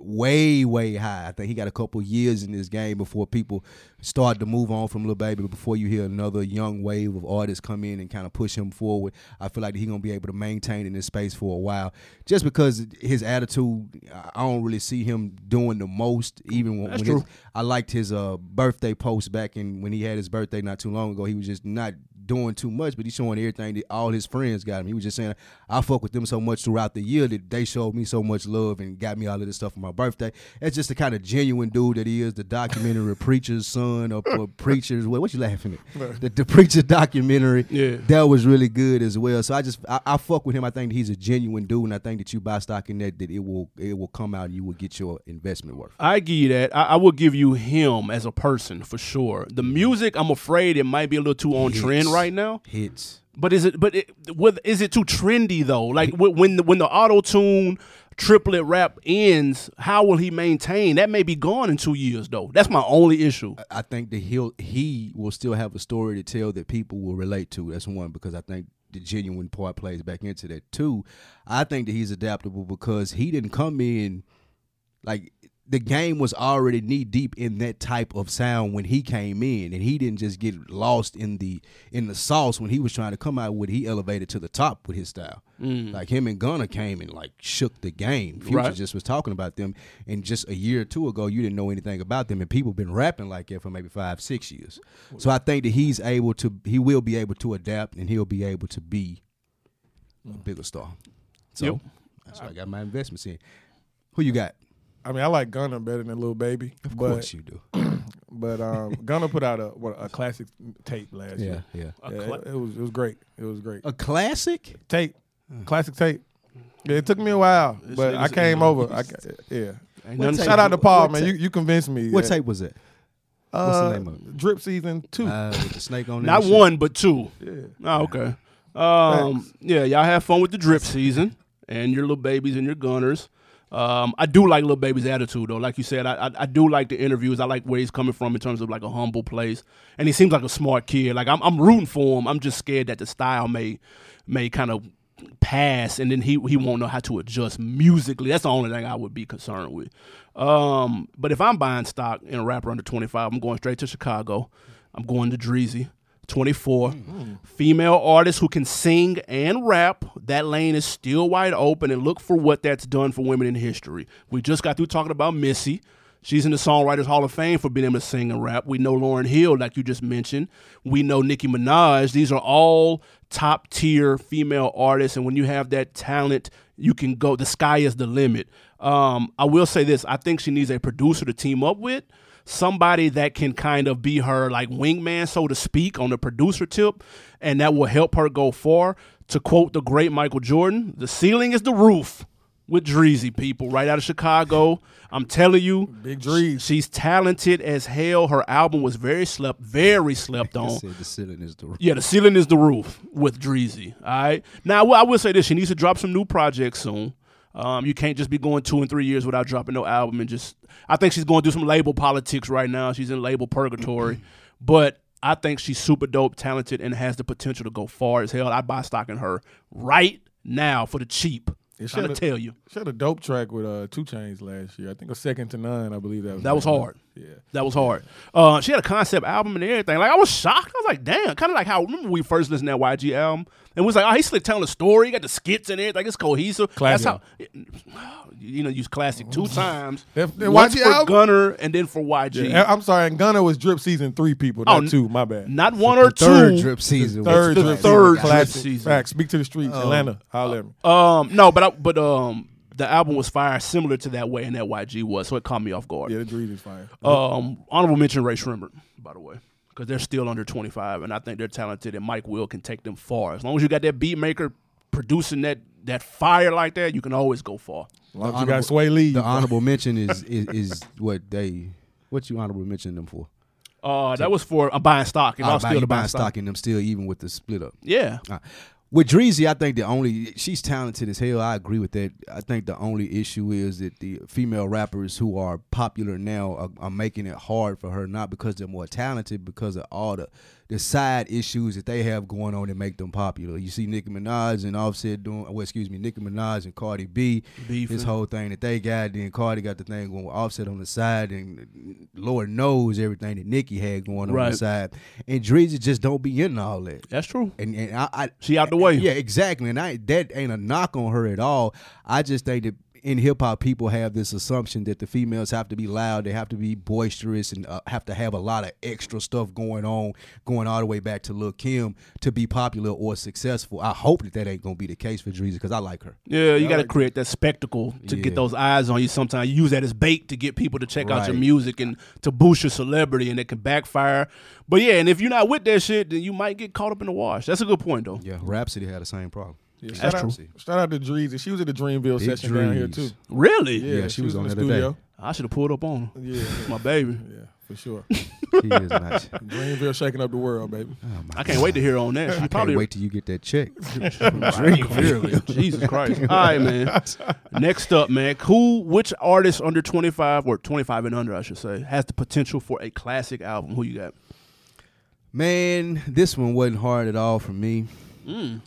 way, way high. I think he got a couple years in this game before people start to move on from Lil Baby. Before you hear another young wave of artists come in and kind of push him forward, I feel like he's gonna be able to maintain in this space for a while. Just because his attitude, I don't really see him doing the most. Even when, That's when his-. I liked his uh, birthday post back in when he had his birthday not too long ago. He was just not doing too much, but he's showing everything that all his friends got him. He was just saying, I fuck with them so much throughout the year that they showed me so much love and got me all of this stuff my birthday. That's just the kind of genuine dude that he is. The documentary Preacher's Son or, or Preacher's what, what you laughing at? The, the Preacher documentary. Yeah. That was really good as well. So I just I, I fuck with him. I think he's a genuine dude, and I think that you buy stock in that that it will it will come out and you will get your investment worth. I give you that. I, I will give you him as a person for sure. The mm-hmm. music, I'm afraid it might be a little too on trend right now. Hits. But is it? But it, with, is it too trendy though? Like when the, when the auto tune triplet rap ends, how will he maintain? That may be gone in two years though. That's my only issue. I think that he'll he will still have a story to tell that people will relate to. That's one because I think the genuine part plays back into that. Two, I think that he's adaptable because he didn't come in like the game was already knee deep in that type of sound when he came in and he didn't just get lost in the in the sauce when he was trying to come out with he elevated to the top with his style. Mm. Like him and Gunna came and like shook the game. Future Right. just was talking about them and just a year or two ago you didn't know anything about them and people been rapping like that for maybe five six years. So i think that he's able to he will be able to adapt and he'll be able to be a bigger star. So Yep. that's why i got my investments in. Who you got I mean, I like Gunna better than Lil Baby. of but, course you do But um, Gunna put out a what, a classic tape last year. yeah Yeah, cla- it, it was it was great. It was great. a classic tape, classic tape. Yeah, it took me a while, but I came over. I, yeah. Ain't tape? Shout out to Paul, What man. You tape? you convinced me. what yeah. tape was it? Uh, What's the name of it? Drip season two. uh, with the snake on it Not one, but two. yeah. Oh, okay. Um, yeah, y'all have fun with the drip season and your little babies and your Gunnas. Um, I do like little baby's attitude though. Like you said, I, I I do like the interviews. I like where he's coming from in terms of like a humble place, and he seems like a smart kid. Like I'm I'm rooting for him. I'm just scared that the style may may kind of pass, and then he he won't know how to adjust musically. That's the only thing I would be concerned with. Um, but if I'm buying stock in a rapper under 25, I'm going straight to Chicago. I'm going to Dreezy. 24. Female artists who can sing and rap. That lane is still wide open and look for what that's done for women in history. We just got through talking about Missy. She's in the Songwriters Hall of Fame for being able to sing and rap. We know Lauryn Hill, like you just mentioned. We know Nicki Minaj. These are all top tier female artists. And when you have that talent, you can go, the sky is the limit. Um, I will say this I think she needs a producer to team up with somebody that can kind of be her like wingman, so to speak, on the producer tip, and that will help her go far. To quote the great Michael Jordan, the ceiling is the roof with Dreezy people right out of Chicago. I'm telling you, Big Dreez. she's talented as hell. Her album was very slept, very slept on. said the ceiling is the roof. Yeah, the ceiling is the roof with Dreezy. All right. Now, I will say this: she needs to drop some new projects soon. Um, you can't just be going two and three years without dropping no album and just. I think she's going through some label politics right now. She's in label purgatory, but I think she's super dope, talented, and has the potential to go far as hell. I'd buy stock in her right now for the cheap. It to shoulda- tell you She had a dope track with uh, 2 Chainz last year. I think a second to none. I believe that was that was hard. Yeah. That was hard. Uh, she had a concept album and everything. Like I was shocked. I was like, damn. Kind of like how remember we first listened to that YG album and we was like, oh, he's slick telling a story. He got the skits and everything. It's cohesive. Classic. That's how you know use classic two times. That- that Once YG for album? Gunna and then for YG. Yeah, I'm sorry, and Gunna was drip season three people, not Oh, two. My bad. Not one or third two. drip season. Third the drip third season. drip Classic. season. Facts. Speak to the streets, Atlanta. Holler at me. Um, no, but I, but um, the album was fire, similar to that way, and that YG was, so it caught me off guard. Yeah, the Drees is fire. Um, honorable mention Rae Sremmurd, by the way, because they're still under 25, and I think they're talented, and Mike Will can take them far. As long as you got that beat maker producing that that fire like that, you can always go far. As long as you honorable- got Swae Lee. The honorable mention is, is is what they what you honorable mention them for? Uh, that was for uh, buying stock, and Oh, I'm buy- still you buying stock. stock in them still, even with the split up. Yeah, Uh, with Dreezy, I think the only she's talented as hell. I agree with that. I think the only issue is that the female rappers who are popular now are, are making it hard for her, not because they're more talented, because of all the the side issues that they have going on that make them popular. You see Nicki Minaj and Offset doing, well, excuse me, Nicki Minaj and Cardi B, Beefing. this whole thing that they got. Then Cardi got the thing going with Offset on the side, and Lord knows everything that Nicki had going on Right. the side. And Dreezy just don't be in all that. that's true. And, and I, I She out the way. yeah, exactly. And I that ain't a knock on her at all. I just think that in hip hop, people have this assumption that the females have to be loud, they have to be boisterous, and uh, have to have a lot of extra stuff going on, going all the way back to Lil Kim to be popular or successful. I hope that that ain't gonna be the case for Dreezy because I like her. Yeah, you got to create that spectacle to Yeah. get those eyes on you. Sometimes you use that as bait to get people to check out your music and to boost your celebrity, and it can backfire. But yeah, and if you're not with that shit, then you might get caught up in the wash. That's a good point, though. Yeah, Rhapsody had the same problem. Yeah, That's shout out. Shout out to Drees. She was at the Dreamville Big session down here too. Really? Yeah, she was on in the the other day. studio. I should have pulled up on her. Yeah, It's my baby. yeah, for sure. She is nice. Dreamville shaking up the world, baby. Oh my I can't wait to hear on that. She I probably can't wait till you get that check. Really? Jesus Christ. All right, man. Next up, man. Who, which artist under 25 or 25 and under, I should say, has the potential for a classic album? Who you got? Man, this one wasn't hard at all for me. Little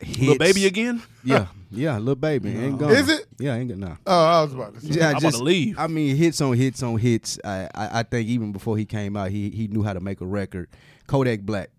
Hits. baby again? Yeah, yeah, little baby. Ain't gonna. Is it? Yeah, ain't gonna. Nah. Oh, I was about to say. Yeah, I'm about to leave. I mean, hits on hits on hits. I, I I think even before he came out, he he knew how to make a record. Kodak Black.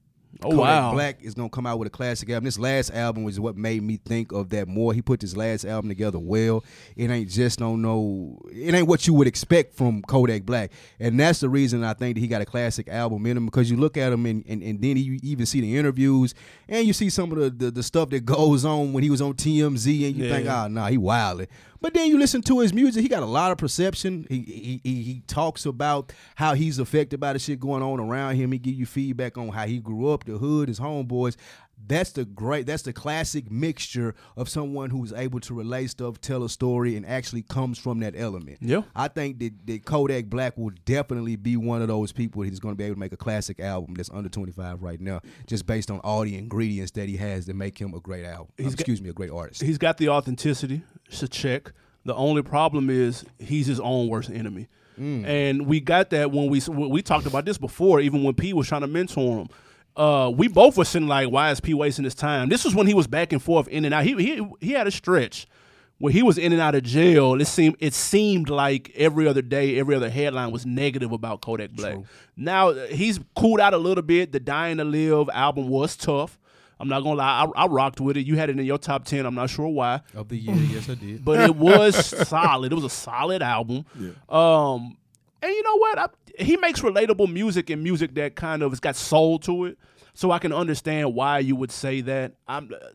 Oh, Kodak wow. Black is gonna come out with a classic album. This last album was what made me think of that more. He put this last album together well. It ain't just no no. It ain't what you would expect from Kodak Black, and that's the reason I think that he got a classic album in him because you look at him and and, and then you even see the interviews and you see some of the, the the stuff that goes on when he was on TMZ and you Yeah. think, ah, nah, he wildin'. But then you listen to his music, he got a lot of perception. He he he, talks about how he's affected by the shit going on around him. He give you feedback on how he grew up, the hood, his homeboys. That's the great that's the classic mixture of someone who's able to relay stuff, tell a story, and actually comes from that element. Yeah. I think that, that Kodak Black will definitely be one of those people he's gonna be able to make a classic album that's under 25 right now, just based on all the ingredients that he has that make him a great album. Uh, got- excuse me, a great artist. He's got the authenticity. It's a check. The only problem is he's his own worst enemy. Mm. And we got that when we we talked about this before, even when P was trying to mentor him. Uh, we both were sitting like, why is P wasting his time? This was when he was back and forth in and out. He he he had a stretch where he was in and out of jail, it seemed it seemed like every other day, every other headline was negative about Kodak Black. Now uh, he's cooled out a little bit. The Dying to Live album was tough. I'm not gonna lie, I, I rocked with it. You had it in your top ten. I'm not sure why, Of the year, yes, I did. but it was solid. It was a solid album. Um, and you know what? I, he makes relatable music and music that kind of has got soul to it. So I can understand why you would say that. I'm uh,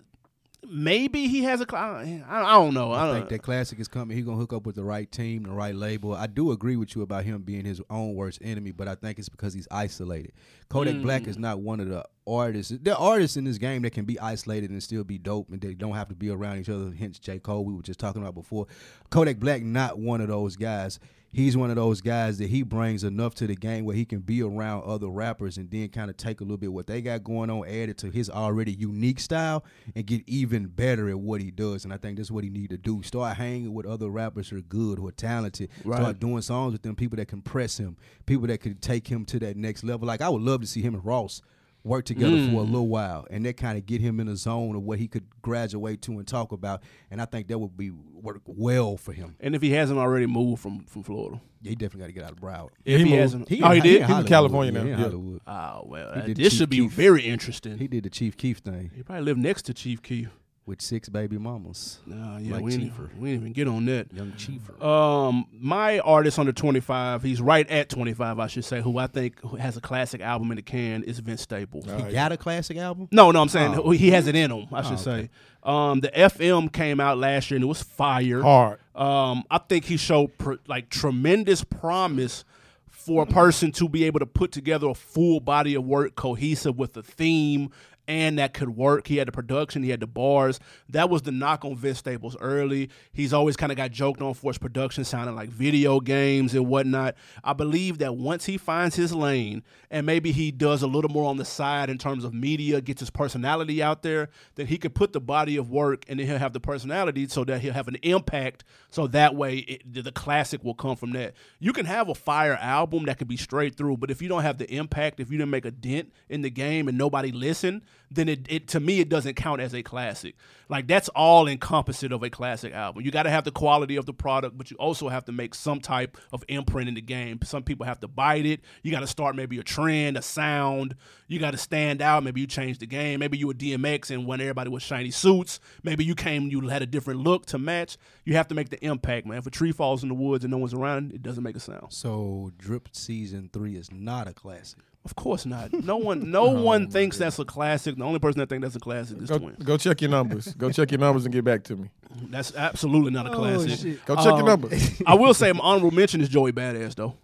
maybe he has a. I, I don't know. I, I don't, think that classic is coming. He's gonna hook up with the right team, the right label. I do agree with you about him being his own worst enemy, but I think it's because he's isolated. Kodak Black is not one of the artists. There are artists in this game that can be isolated and still be dope, and they don't have to be around each other. Hence, J. Cole, we were just talking about before. Kodak Black, not one of those guys. He's one of those guys that he brings enough to the game where he can be around other rappers and then kind of take a little bit what they got going on, add it to his already unique style, and get even better at what he does. And I think that's what he need to do. Start hanging with other rappers who are good, who are talented. Start doing songs with them, people that can press him, people that could take him to that next level. Like I would love to see him and Ross work together for a little while and that kind of get him in a zone of what he could graduate to and talk about. And I think that would be work well for him. and if he hasn't already moved from from Florida, Yeah, he definitely got to get out of Broward. if he, moved. hasn't, He oh, he in- did. he's in California now, he yeah. Hollywood. Oh well, uh, this Chief should be Keef. very interesting. He did the Chief Keef thing He probably lived next to Chief Keef. With six baby mamas. Nah, yeah, Like we didn't, we didn't even get on that. Young Chiefer. Um, my artist under 25, he's right at 25, I should say, who I think has a classic album in the can is Vince Staples. he got a classic album? No, no, I'm saying Oh. he has it in him. I should say. Um, the FM came out last year and it was fire. Hard. Um, I think he showed pr- like tremendous promise for a person to be able to put together a full body of work cohesive with a theme and that could work. He had the production, he had the bars. That was the knock on Vince Staples early. He's always kind of got joked on for his production sounding like video games and whatnot. I believe that once he finds his lane and maybe he does a little more on the side in terms of media, gets his personality out there, then he could put the body of work and then he'll have the personality so that he'll have an impact. So that way it, the classic will come from that. You can have a fire album that could be straight through, but if you don't have the impact, if you didn't make a dent in the game and nobody listened, then it, it to me it doesn't count as a classic. Like that's all encompassing of a classic album. You got to have the quality of the product, but you also have to make some type of imprint in the game. Some people have to bite it. You got to start maybe a trend, a sound. You got to stand out. Maybe you change the game. Maybe you were DMX and when everybody was shiny suits. Maybe you came, and you had a different look to match. You have to make the impact, man. If a tree falls in the woods and no one's around, it doesn't make a sound. So Drip Season 3 is not a classic. Of course not. No one, no one thinks that's a classic. The only person that thinks that's a classic is Go, Twin. go check your numbers. go check your numbers and get back to me. That's absolutely not a classic. Go check your Um, numbers. I will say my honorable mention is Joey Badass though.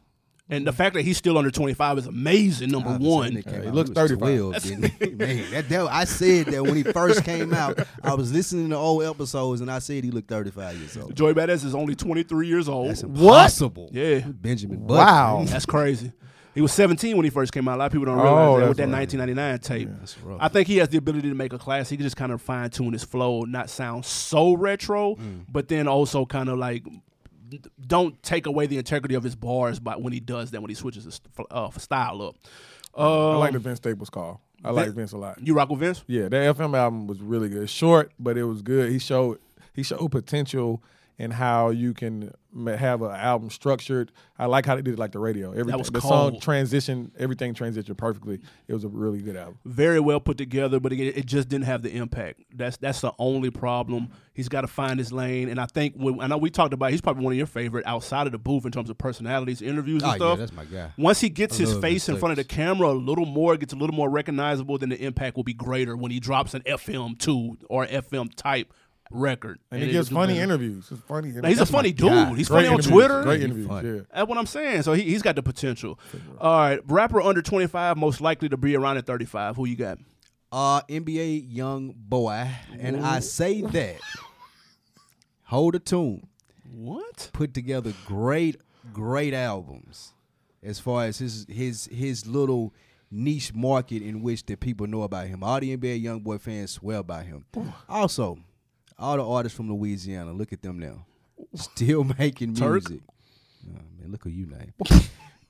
And the fact that he's still under 25 is amazing, number one. that nigga came he out, looked was 35. 12, didn't he? Man, that, that- I said that when he first came out. I was listening to old episodes and I said he looked 35 years old. Joey Badass is only 23 years old. That's impossible. Yeah. Benjamin Button. Wow. That's crazy. He was 17 when he first came out. A lot of people don't Oh, realize that with that right. 1999 tape. Rough. I think he has the ability to make a class. He can just kind of fine tune his flow, not sound so retro, Mm. but then also kind of like don't take away the integrity of his bars by when he does that when he switches his uh, style up. I Um, like the Vince Staples call. I like Vince a lot. you rock with Vince? Yeah, that FM album was really good. Short, but it was good. He showed he showed potential in how you can have an album structured. I like how they did it like the radio. Everything was the song transitioned, everything transitioned perfectly. It was a really good album. very well put together, but again, it just didn't have the impact. That's that's the only problem. He's got to find his lane, and I think when I know we talked about, he's probably one of your favorite outside of the booth in terms of personalities, interviews, and Oh, yeah, stuff. that's my guy. Once he gets I his face in front of the camera a little more, gets a little more recognizable, then the impact will be greater when he drops an FM two or FM type record. And, he it'll gives funny interviews. It's funny. Now, he's a That's my funny guy. dude. He's Great funny on. Twitter. Great interviews. Yeah. That's what I'm saying. So he, he's got the potential. All right, rapper under 25, most likely to be around at 35. Who you got? Uh, NBA YoungBoy, and I say that. Hold a tune. What? Put together great, great albums. As far as his his his little niche market in which the people know about him. All the NBA YoungBoy fans swear by him. Also, all the artists from Louisiana, look at them now, still making Turk? music. Oh, man, look who you name.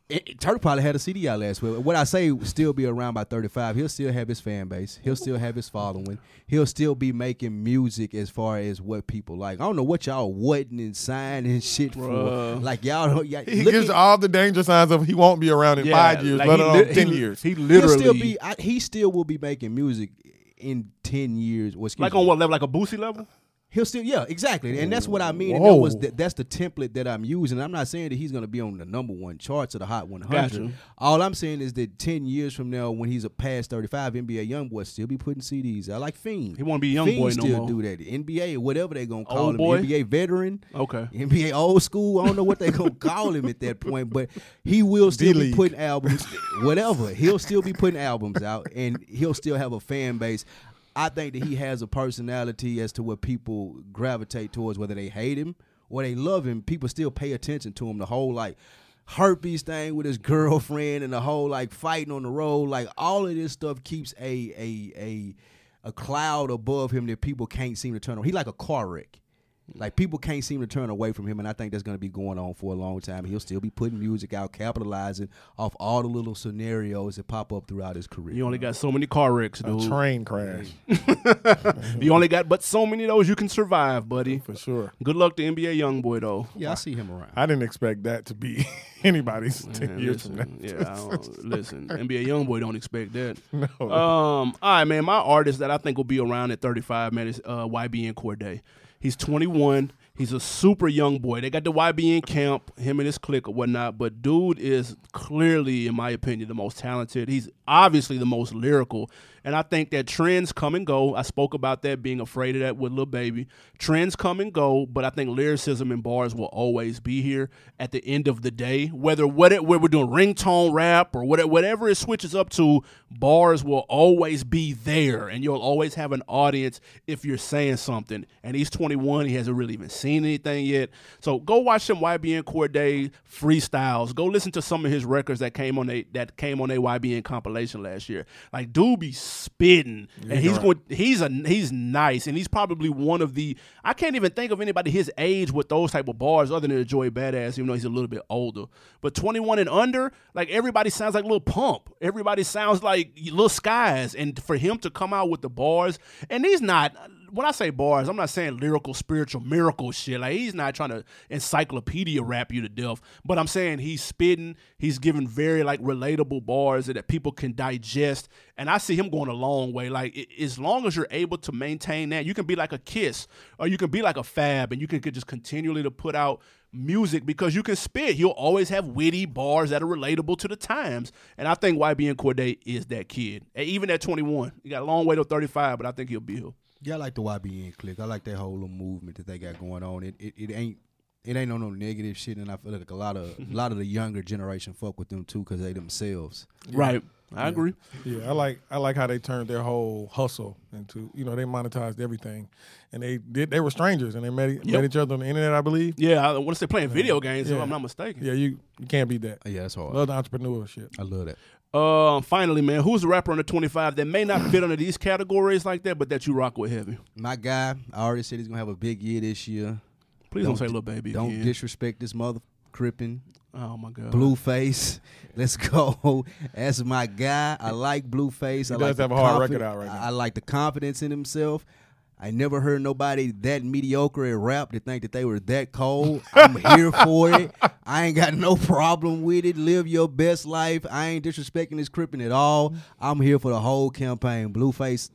it- it- Turk probably had a CD out last week. What I say will still be around by 35. He'll still have his fan base. He'll still have his following. He'll still be making music as far as what people like. I don't know what y'all waiting and signing shit for. Like y'all, don't- y'all He gives at- all the danger signs of he won't be around in Yeah, five years, like let alone li- ten he- years. He he'll literally still be. I, he still will be making music in 10 years. Excuse like me. on what level? Like a Boosie level? He'll still, yeah, exactly, and that's what I mean. And that was the, that's the template that I'm using. I'm not saying that he's going to be on the number one charts of the Hot 100. Gotcha. All I'm saying is that 10 years from now, when he's a past 35, NBA YoungBoy still be putting CDs. I like Fiend. He won't be Young Fiend Boy no still more. do that. NBA, whatever they're gonna call Old him, boy? NBA veteran, Okay. NBA old school. I don't know what they're gonna call him at that point, but he will still be D-League. putting albums, whatever. He'll still be putting albums out, and he'll still have a fan base. I think that he has a personality as to what people gravitate towards, whether they hate him or they love him. People still pay attention to him. The whole like herpes thing with his girlfriend and the whole like fighting on the road, like all of this stuff keeps a a a a cloud above him that people can't seem to turn on. He's like a car wreck. Like people can't seem to turn away from him, and I think that's going to be going on for a long time. He'll still be putting music out, capitalizing off all the little scenarios that pop up throughout his career. You only got so many car wrecks, A dude. train crash You only got but so many of those you can survive, buddy. for sure. Good luck to NBA YoungBoy though. yeah, I see him around. I didn't expect that to be anybody's ten Man, years from now. yeah, I don't, listen. NBA YoungBoy don't expect that. No. Um, all right, man. My artist that I think will be around at 35, man, is uh, YBN Cordae. He's 21. He's a super young boy. They got the YBN camp, him and his clique or whatnot. But dude is clearly, in my opinion, the most talented. He's obviously the most lyrical. And I think that trends come and go. I spoke about that, being afraid of that with Lil Baby. Trends come and go, but I think lyricism and bars will always be here at the end of the day. Whether what it, we're doing ringtone rap or whatever, whatever it switches up to, bars will always be there, and you'll always have an audience if you're saying something. And he's 21; he hasn't really even seen anything yet. So go watch some YBN Cordae freestyles. Go listen to some of his records that came on a that came on a YBN compilation last year. Like dude be spitting, and he's going. He's a he's nice, and he's probably one of the. I can't even think of anybody his age with those type of bars other than Joey Badass, even though he's a little bit older. But 21 and under, like everybody sounds like Lil Pump. Everybody sounds like Lil Skies, and for him to come out with the bars, and he's not. When I say bars, I'm not saying lyrical, spiritual, miracle shit. Like he's not trying to encyclopedia rap you to death, but I'm saying he's spitting. He's giving very like relatable bars that people can digest, and I see him going a long way. Like i- as long as you're able to maintain that, you can be like a Kiss, or you can be like a Fab, and you can just continually to put out music because you can spit. He'll always have witty bars that are relatable to the times, and I think YBN Cordae is that kid. And even at 21, he got a long way to 35, but I think he'll be here. Yeah, I like the YBN click. I like that whole little movement that they got going on. It it, it ain't it ain't on no negative shit, and I feel like a lot of a lot of the younger generation fuck with them too because they themselves. Right. I agree. Yeah, I like I like how they turned their whole hustle into you know they monetized everything, and they did they were strangers and they met, e- met each other on the internet I believe. Yeah, I want to say playing video games, if I'm not mistaken. Yeah, you you can't beat that. Yeah, that's hard. Love the entrepreneurship. I love that. Uh, finally, man, who's the rapper under 25 that may not fit under these categories like that, but that you rock with heavy? My guy, I already said he's gonna have a big year this year. Please don't, say little baby. Don't again. disrespect this mother crippin'. Oh my god. Blueface. Let's go. That's my guy. I like Blueface. I does like the have a hard confi- record out right now. I I like the confidence in himself. I never heard nobody that mediocre at rap to think that they were that cold. I'm here for it. I ain't got no problem with it. Live your best life. I ain't disrespecting this crippin' at all. I'm here for the whole campaign. Blueface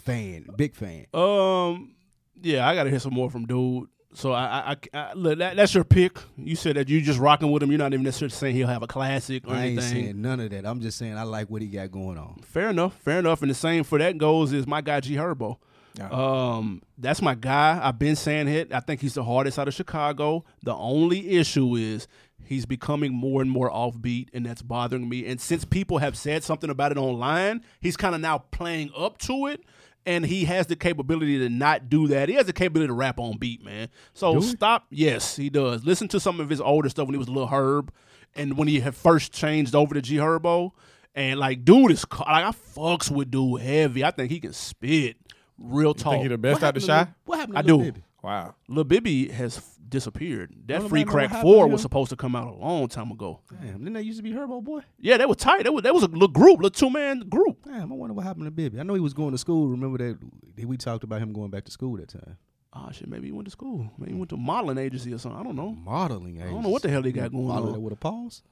fan, big fan. Um, yeah, I gotta hear some more from dude. So I, I, I, look, that, that's your pick. You said that you just rocking with him. You're not even necessarily saying he'll have a classic or I ain't anything. saying none of that. I'm just saying I like what he got going on. Fair enough, fair enough. And the same for that goes is my guy G Herbo. Um, that's my guy. I've been saying it. I think he's the hardest out of Chicago. The only issue is he's becoming more and more offbeat, and that's bothering me. And since people have said something about it online, he's kind of now playing up to it. And he has the capability to not do that. He has the capability to rap on beat, man. So stop. Yes, he does. Listen to some of his older stuff when he was a little Herb, and when he had first changed over to G Herbo. And like, dude is like I fucks with dude heavy. I think he can spit real talk. Think he the best What out the happened to shy? Lil- What happened to I Lil do. Baby? Wow. Lil Bibby has f- disappeared. That Don't Free nobody know what Crack Four him? was supposed to come out a long time ago. Damn, didn't that used to be Herbo Boy? Yeah, they were tight. That was that was a little group, little two man group. Damn, I wonder what happened to Bibby. I know he was going to school. Remember that we talked about him going back to school that time. Oh shit, maybe he went to school. Maybe he went to a modeling agency or something. I don't know. Modeling. Agency. I don't know what the hell they got going on. Modeling on. with a pause.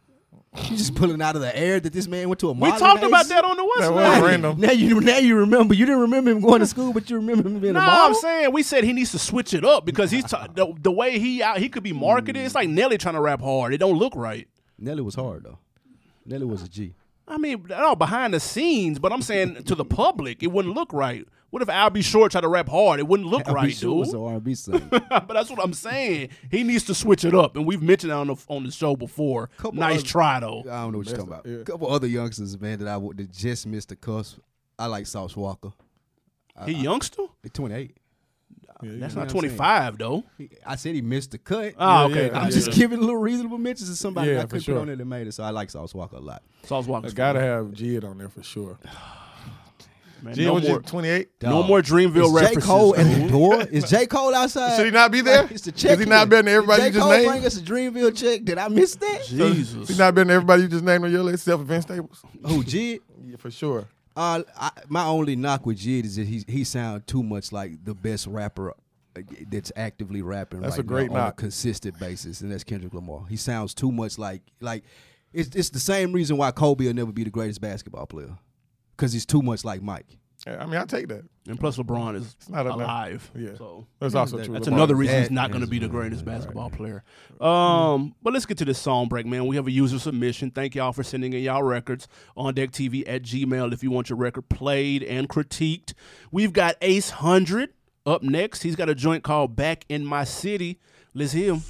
You just pulling out of the air that this man went to a We modeling talked about that on the West That was random. Now you now you remember. You didn't remember him going to school, but you remember him being a. No, I'm saying we said he needs to switch it up because he's t- the, the way he out, he could be marketed. It's like Nelly trying to rap hard. It don't look right. Nelly was hard though. Nelly was a G. I mean, no, behind the scenes, but I'm saying to the public, it wouldn't look right. What if Al B. Sure tried to rap hard? It wouldn't look I'll right, sure dude. was an R&B singer. but that's what I'm saying. He needs to switch it up, and we've mentioned that on the on the show before. Couple nice other- try though. I don't know what you're talking about. yeah. A couple other youngsters, man, that I would that just missed the cusp. I like Sauce Walka. He youngster? He's 28. That's not 25 though. He- I said he missed the cut. Oh, Yeah, okay. yeah, I'm gotcha. just giving a little reasonable mentions to somebody Yeah, that I couldn't sure. put on there that made it. So I like Sauce Walka a lot. Sauce Walka's I gotta have Jid on there for sure. Man, Jid no was more, 28. no more Dreamville Is J. references. Cole at the door? Is J. Cole outside? Should he not be there? It's the Is check he not been than everybody J. you just Cole named? bring us a Dreamville check. Did I miss that? Jesus. He's not been than everybody you just named on your list, except for Vince Staples. Who, Jid? Yeah, for sure. Uh, I, my only knock with Jid is that he he sounds too much like the best rapper uh, that's actively rapping That's right a great now on a consistent basis, and that's Kendrick Lamar. He sounds too much like like it's it's the same reason why Kobe will never be the greatest basketball player because he's too much like Mike. Yeah, I mean, I take that. And plus, LeBron is not enough. alive. Yeah. So That's also that- true. that's LeBron. another reason he's not going to be the greatest right, basketball right. player. Um, but let's get to this song break, man. We have a user submission. Thank y'all for sending in y'all records on deck TV at Gmail if you want your record played and critiqued. We've got Ace Hundred up next. He's got a joint called Back in My City. Let's hear him.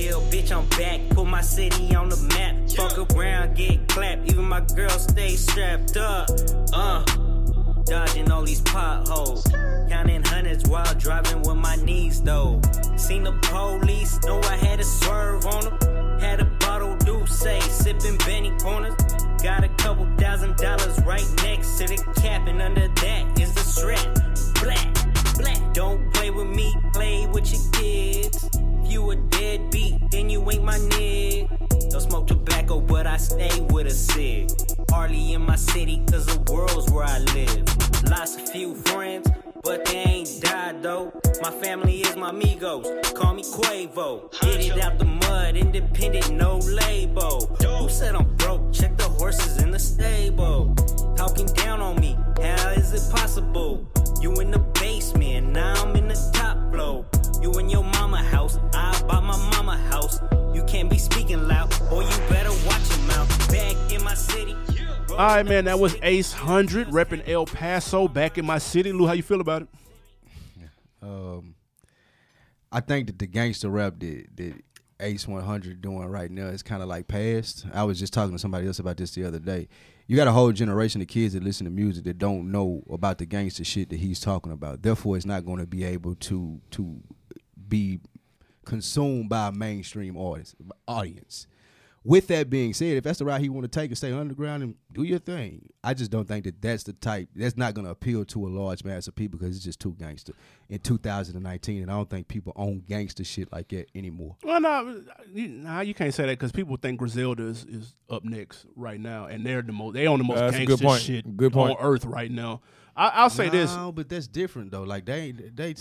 Yeah, bitch, I'm back. Put my city on the map. Fuck around, get clapped. Even my girl stay strapped up. Uh, dodging all these potholes. Counting hundreds while driving with my knees though. Seen the police, know I had to swerve on them. Had a bottle do say, sipping Benny corners. Got a couple thousand dollars right next to the cap, and under that is the strap. Black, black. Don't play with me, play with your kids. You a deadbeat, then you ain't my nig. Don't smoke tobacco, but I stay with a cig. Hardly in my city, cause the world's where I live. Lost a few friends, but they ain't died though. My family is my amigos, call me Quavo. Get it out the mud, independent, no label. Who said I'm broke? Check the horses in the stable. Talking down on me, how is it possible? You in the basement, now I'm in the top floor. You in your mama house, I bought my mama house. You can't be speaking loud, or you better watch your mouth. Back in my city. All right, man. That was Ace Hundred repping El Paso, back in my city. Lou, how you feel about it? Um, I think that the gangster rap that that Ace 100 doing right now is kind of like past. I was just talking to somebody else about this the other day. You got a whole generation of kids that listen to music that don't know about the gangster shit that he's talking about. Therefore, it's not going to be able to to be consumed by a mainstream audience. audience. With that being said, if that's the route he want to take and stay underground and do your thing, I just don't think that that's the type. That's not going to appeal to a large mass of people because it's just too gangster in 2019, and I don't think people own gangster shit like that anymore. Well, no, you, nah, you can't say that because people think Griselda is, is up next right now, and they're the most they own the most That's gangster good point. shit Good point. on earth right now. I, I'll say this: No, but that's different though. Like they, they,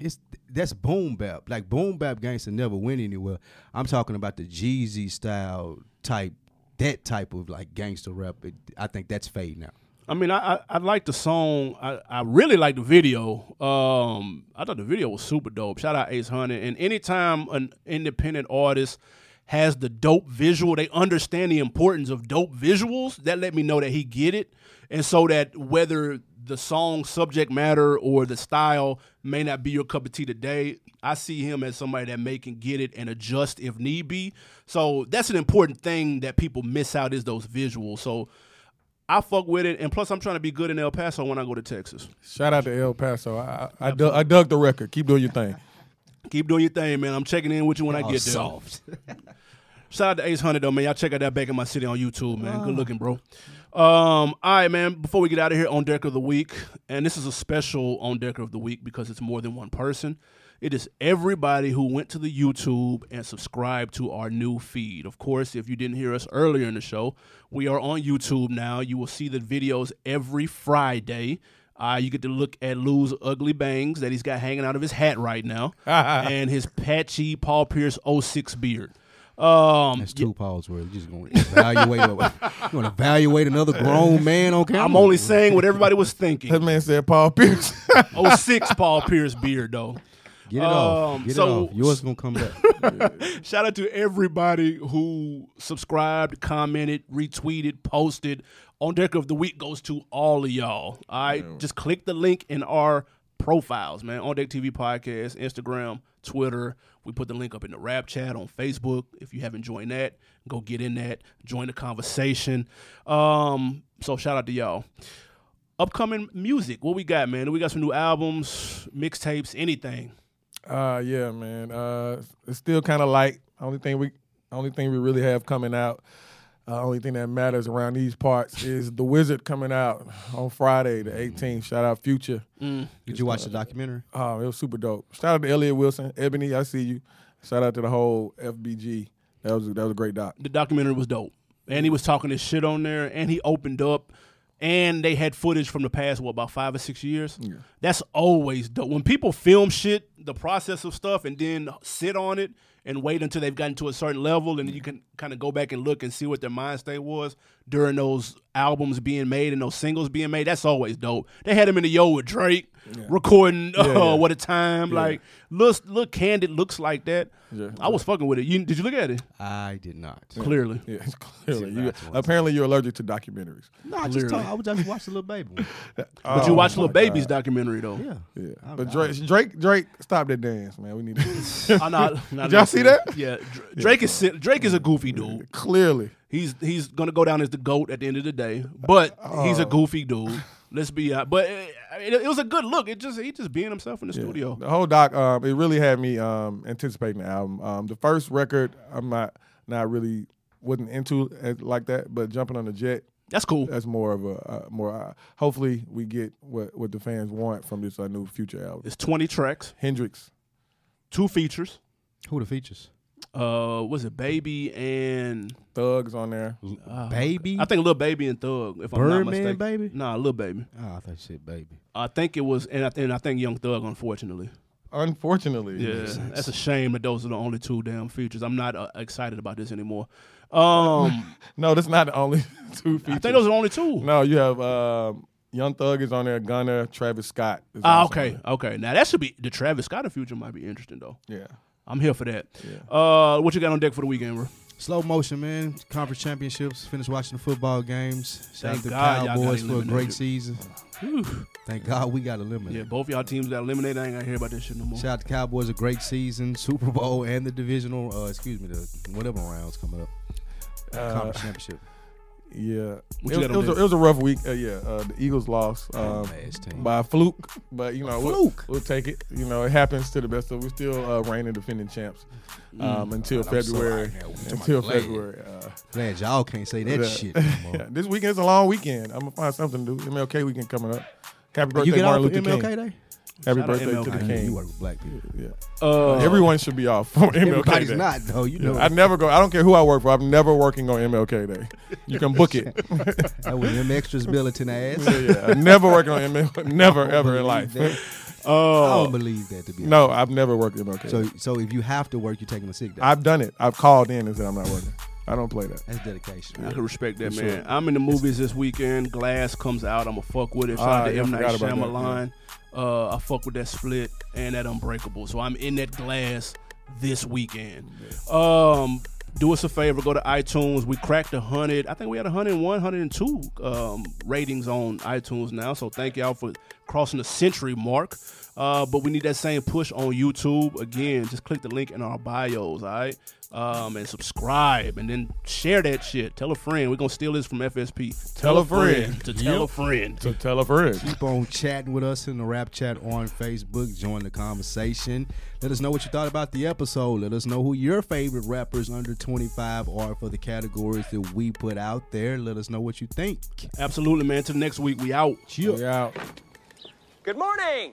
it's that's boom bap. Like boom bap gangster never went anywhere. I'm talking about the Jeezy style type, that type of like gangster rap. It, I think that's fading out. I mean, I, I I like the song. I, I really like the video. Um, I thought the video was super dope. Shout out Ace Hundred. And anytime an independent artist has the dope visual, they understand the importance of dope visuals. That let me know that he get it, and so that whether the song subject matter or the style may not be your cup of tea today. I see him as somebody that may can get it and adjust if need be. So that's an important thing that people miss out is those visuals. So I fuck with it, and plus I'm trying to be good in El Paso when I go to Texas. Shout out to El Paso. I I, I, dug, I dug the record. Keep doing your thing. Keep doing your thing, man. I'm checking in with you when I All get there. soft. Shout out to Ace Hundred though, man. Y'all check out that back in my city on YouTube, man. Good oh. looking, bro. Um, all right, man. Before we get out of here, on deck of the week, and this is a special on deck of the week because it's more than one person. It is everybody who went to the YouTube and subscribed to our new feed. Of course, if you didn't hear us earlier in the show, we are on YouTube now. You will see the videos every Friday. Uh, you get to look at Lou's ugly bangs that he's got hanging out of his hat right now, and his patchy Paul Pierce 06 beard. Um, That's two paws worth. You just gonna evaluate. you gonna evaluate another grown man on camera? I'm only saying what everybody was thinking. That man said Paul Pierce. 06 Paul Pierce beard though. Get it off. Um, Get so- it off. Yours gonna come back. Shout out to everybody who subscribed, commented, retweeted, posted. On Deck of the Week goes to all of y'all. All right. Just click the link in our profiles, man. On Deck TV Podcast, Instagram, Twitter. We put the link up in the rap chat on Facebook. If you haven't joined that, go get in that. Join the conversation. Um, so shout out to y'all. Upcoming music. What we got, man? We got some new albums, mixtapes, anything. Uh, yeah, man. Uh, it's still kind of light. Only thing we, only thing we really have coming out. Uh, only thing that matters around these parts is the Wizard coming out on Friday, the 18th. Shout out Future. Did you watch the documentary? Um, it was super dope. Shout out to Elliott Wilson, Ebony. I see you. Shout out to the whole FBG. That was that was a great doc. the documentary was dope. And he was talking this shit on there, and he opened up, and they had footage from the past, what, about five or six years? Yeah. That's always dope. When people film shit, the process of stuff, and then sit on it and wait until they've gotten to a certain level, and you can kind of go back and look and see what their mind state was during those albums being made and those singles being made. That's always dope. They had him in the yo with Drake, recording uh, yeah. what a time. Like, look, look candid looks like that. Yeah. I was fucking with it. You, did you look at it? I did not. Clearly. Yeah, clearly. You, apparently, you're allergic to documentaries. No, I just told, I was just watching the little baby one. But you Oh, watched Little Baby's God. documentary though. Yeah. Yeah, I- but I- Drake, Drake, Drake, stop that dance, man. We need to I'm not, not Did y'all see that? Yeah, Dr- Drake is Drake is a goofy dude. clearly. He's he's gonna go down as the goat at the end of the day, but he's Oh. a goofy dude. Let's be uh, but it, it, it was a good look. It just he just being himself in the studio. The whole doc, um, it really had me um, anticipating the album. Um, the first record, I'm not not really wasn't into it like that, but jumping on the jet, That's cool. that's more of a uh, more. Uh, hopefully, we get what what the fans want from this uh, new future album. It's 20 tracks, Hendrix, two features. Who the features? Uh, was it Baby and Thugs on there. baby. I think little Baby and Thug. If I'm not Birdman mistaken, Baby? Nah, Lil Baby. Oh, I thought you said baby. I think it was, and I, and I think Young Thug. Unfortunately. Unfortunately, Yeah, that's a shame that those are the only two damn features. I'm not uh, excited about this anymore. Um, No, that's not the only two features. I think those are the only two. No, you have um, Young Thug is on there. Gunna, Travis Scott. Is Ah, okay, on okay. Now that should be the Travis Scott of future might be interesting though. Yeah. I'm here for that. Uh, what you got on deck for the weekend, bro? Slow motion, man. Conference championships. Finished watching the football games. Shout out Thank to God y'all Cowboys for a great eliminated. season. Thank God we got eliminated. Yeah, both y'all teams got eliminated. I ain't gonna hear about this shit no more. Shout out to the Cowboys, a great season, Super Bowl, and the divisional. Uh, excuse me, the whatever rounds coming up. Uh, Conference championship. Yeah, What it, was, it, was a, it was a rough week. Uh, yeah, uh, the Eagles lost um, by a fluke, but you know, we'll, we'll take it. You know, it happens to the best of. We're still uh, reigning defending champs um, until God, I'm so February. right now. What am I until? February. Uh, Glad y'all can't say that shit yeah, this weekend's a long weekend. I'm gonna find something to do. MLK weekend coming up. Happy birthday, you get Martin Luther MLK King. Day? Happy Shout out birthday to the I King. you work with black people. Yeah. Uh, Everyone should be off on MLK Everybody's Day. not though. You know I never go. I don't care who I work for. I'm never working on MLK Day. You can book it. that was them extras billeting ass. yeah, yeah. I'm never working on MLK. Never ever in life. That- I uh, don't believe that to be. No, I've never worked MLK. So so if you have to work, you're taking a sick day. I've done it. I've called in and said I'm not working. I don't play that. That's dedication. I can respect that, For man. sure. I'm in the movies this weekend. Glass comes out. I'm a fuck with it. Shout Ah, out to yeah, I M Night forgot about that, Shyamalan. Uh, I fuck with that split and that Unbreakable. So I'm in that Glass this weekend. Um, do us a favor, go to iTunes. We cracked a hundred. I think we had a 101, 102 um, ratings on iTunes now. So thank y'all for crossing the century mark. Uh, but we need that same push on YouTube. Again, just click the link in our bios, all right? Um, and subscribe and then share that shit. Tell a friend. We're gonna steal this from FSP. Tell, a friend, to tell a friend. So tell a friend. Keep on chatting with us in the rap chat on Facebook. Join the conversation. Let us know what you thought about the episode. Let us know who your favorite rappers under 25 are for the categories that we put out there. Let us know what you think. Absolutely, man. Till next week, we out. We out. Good morning.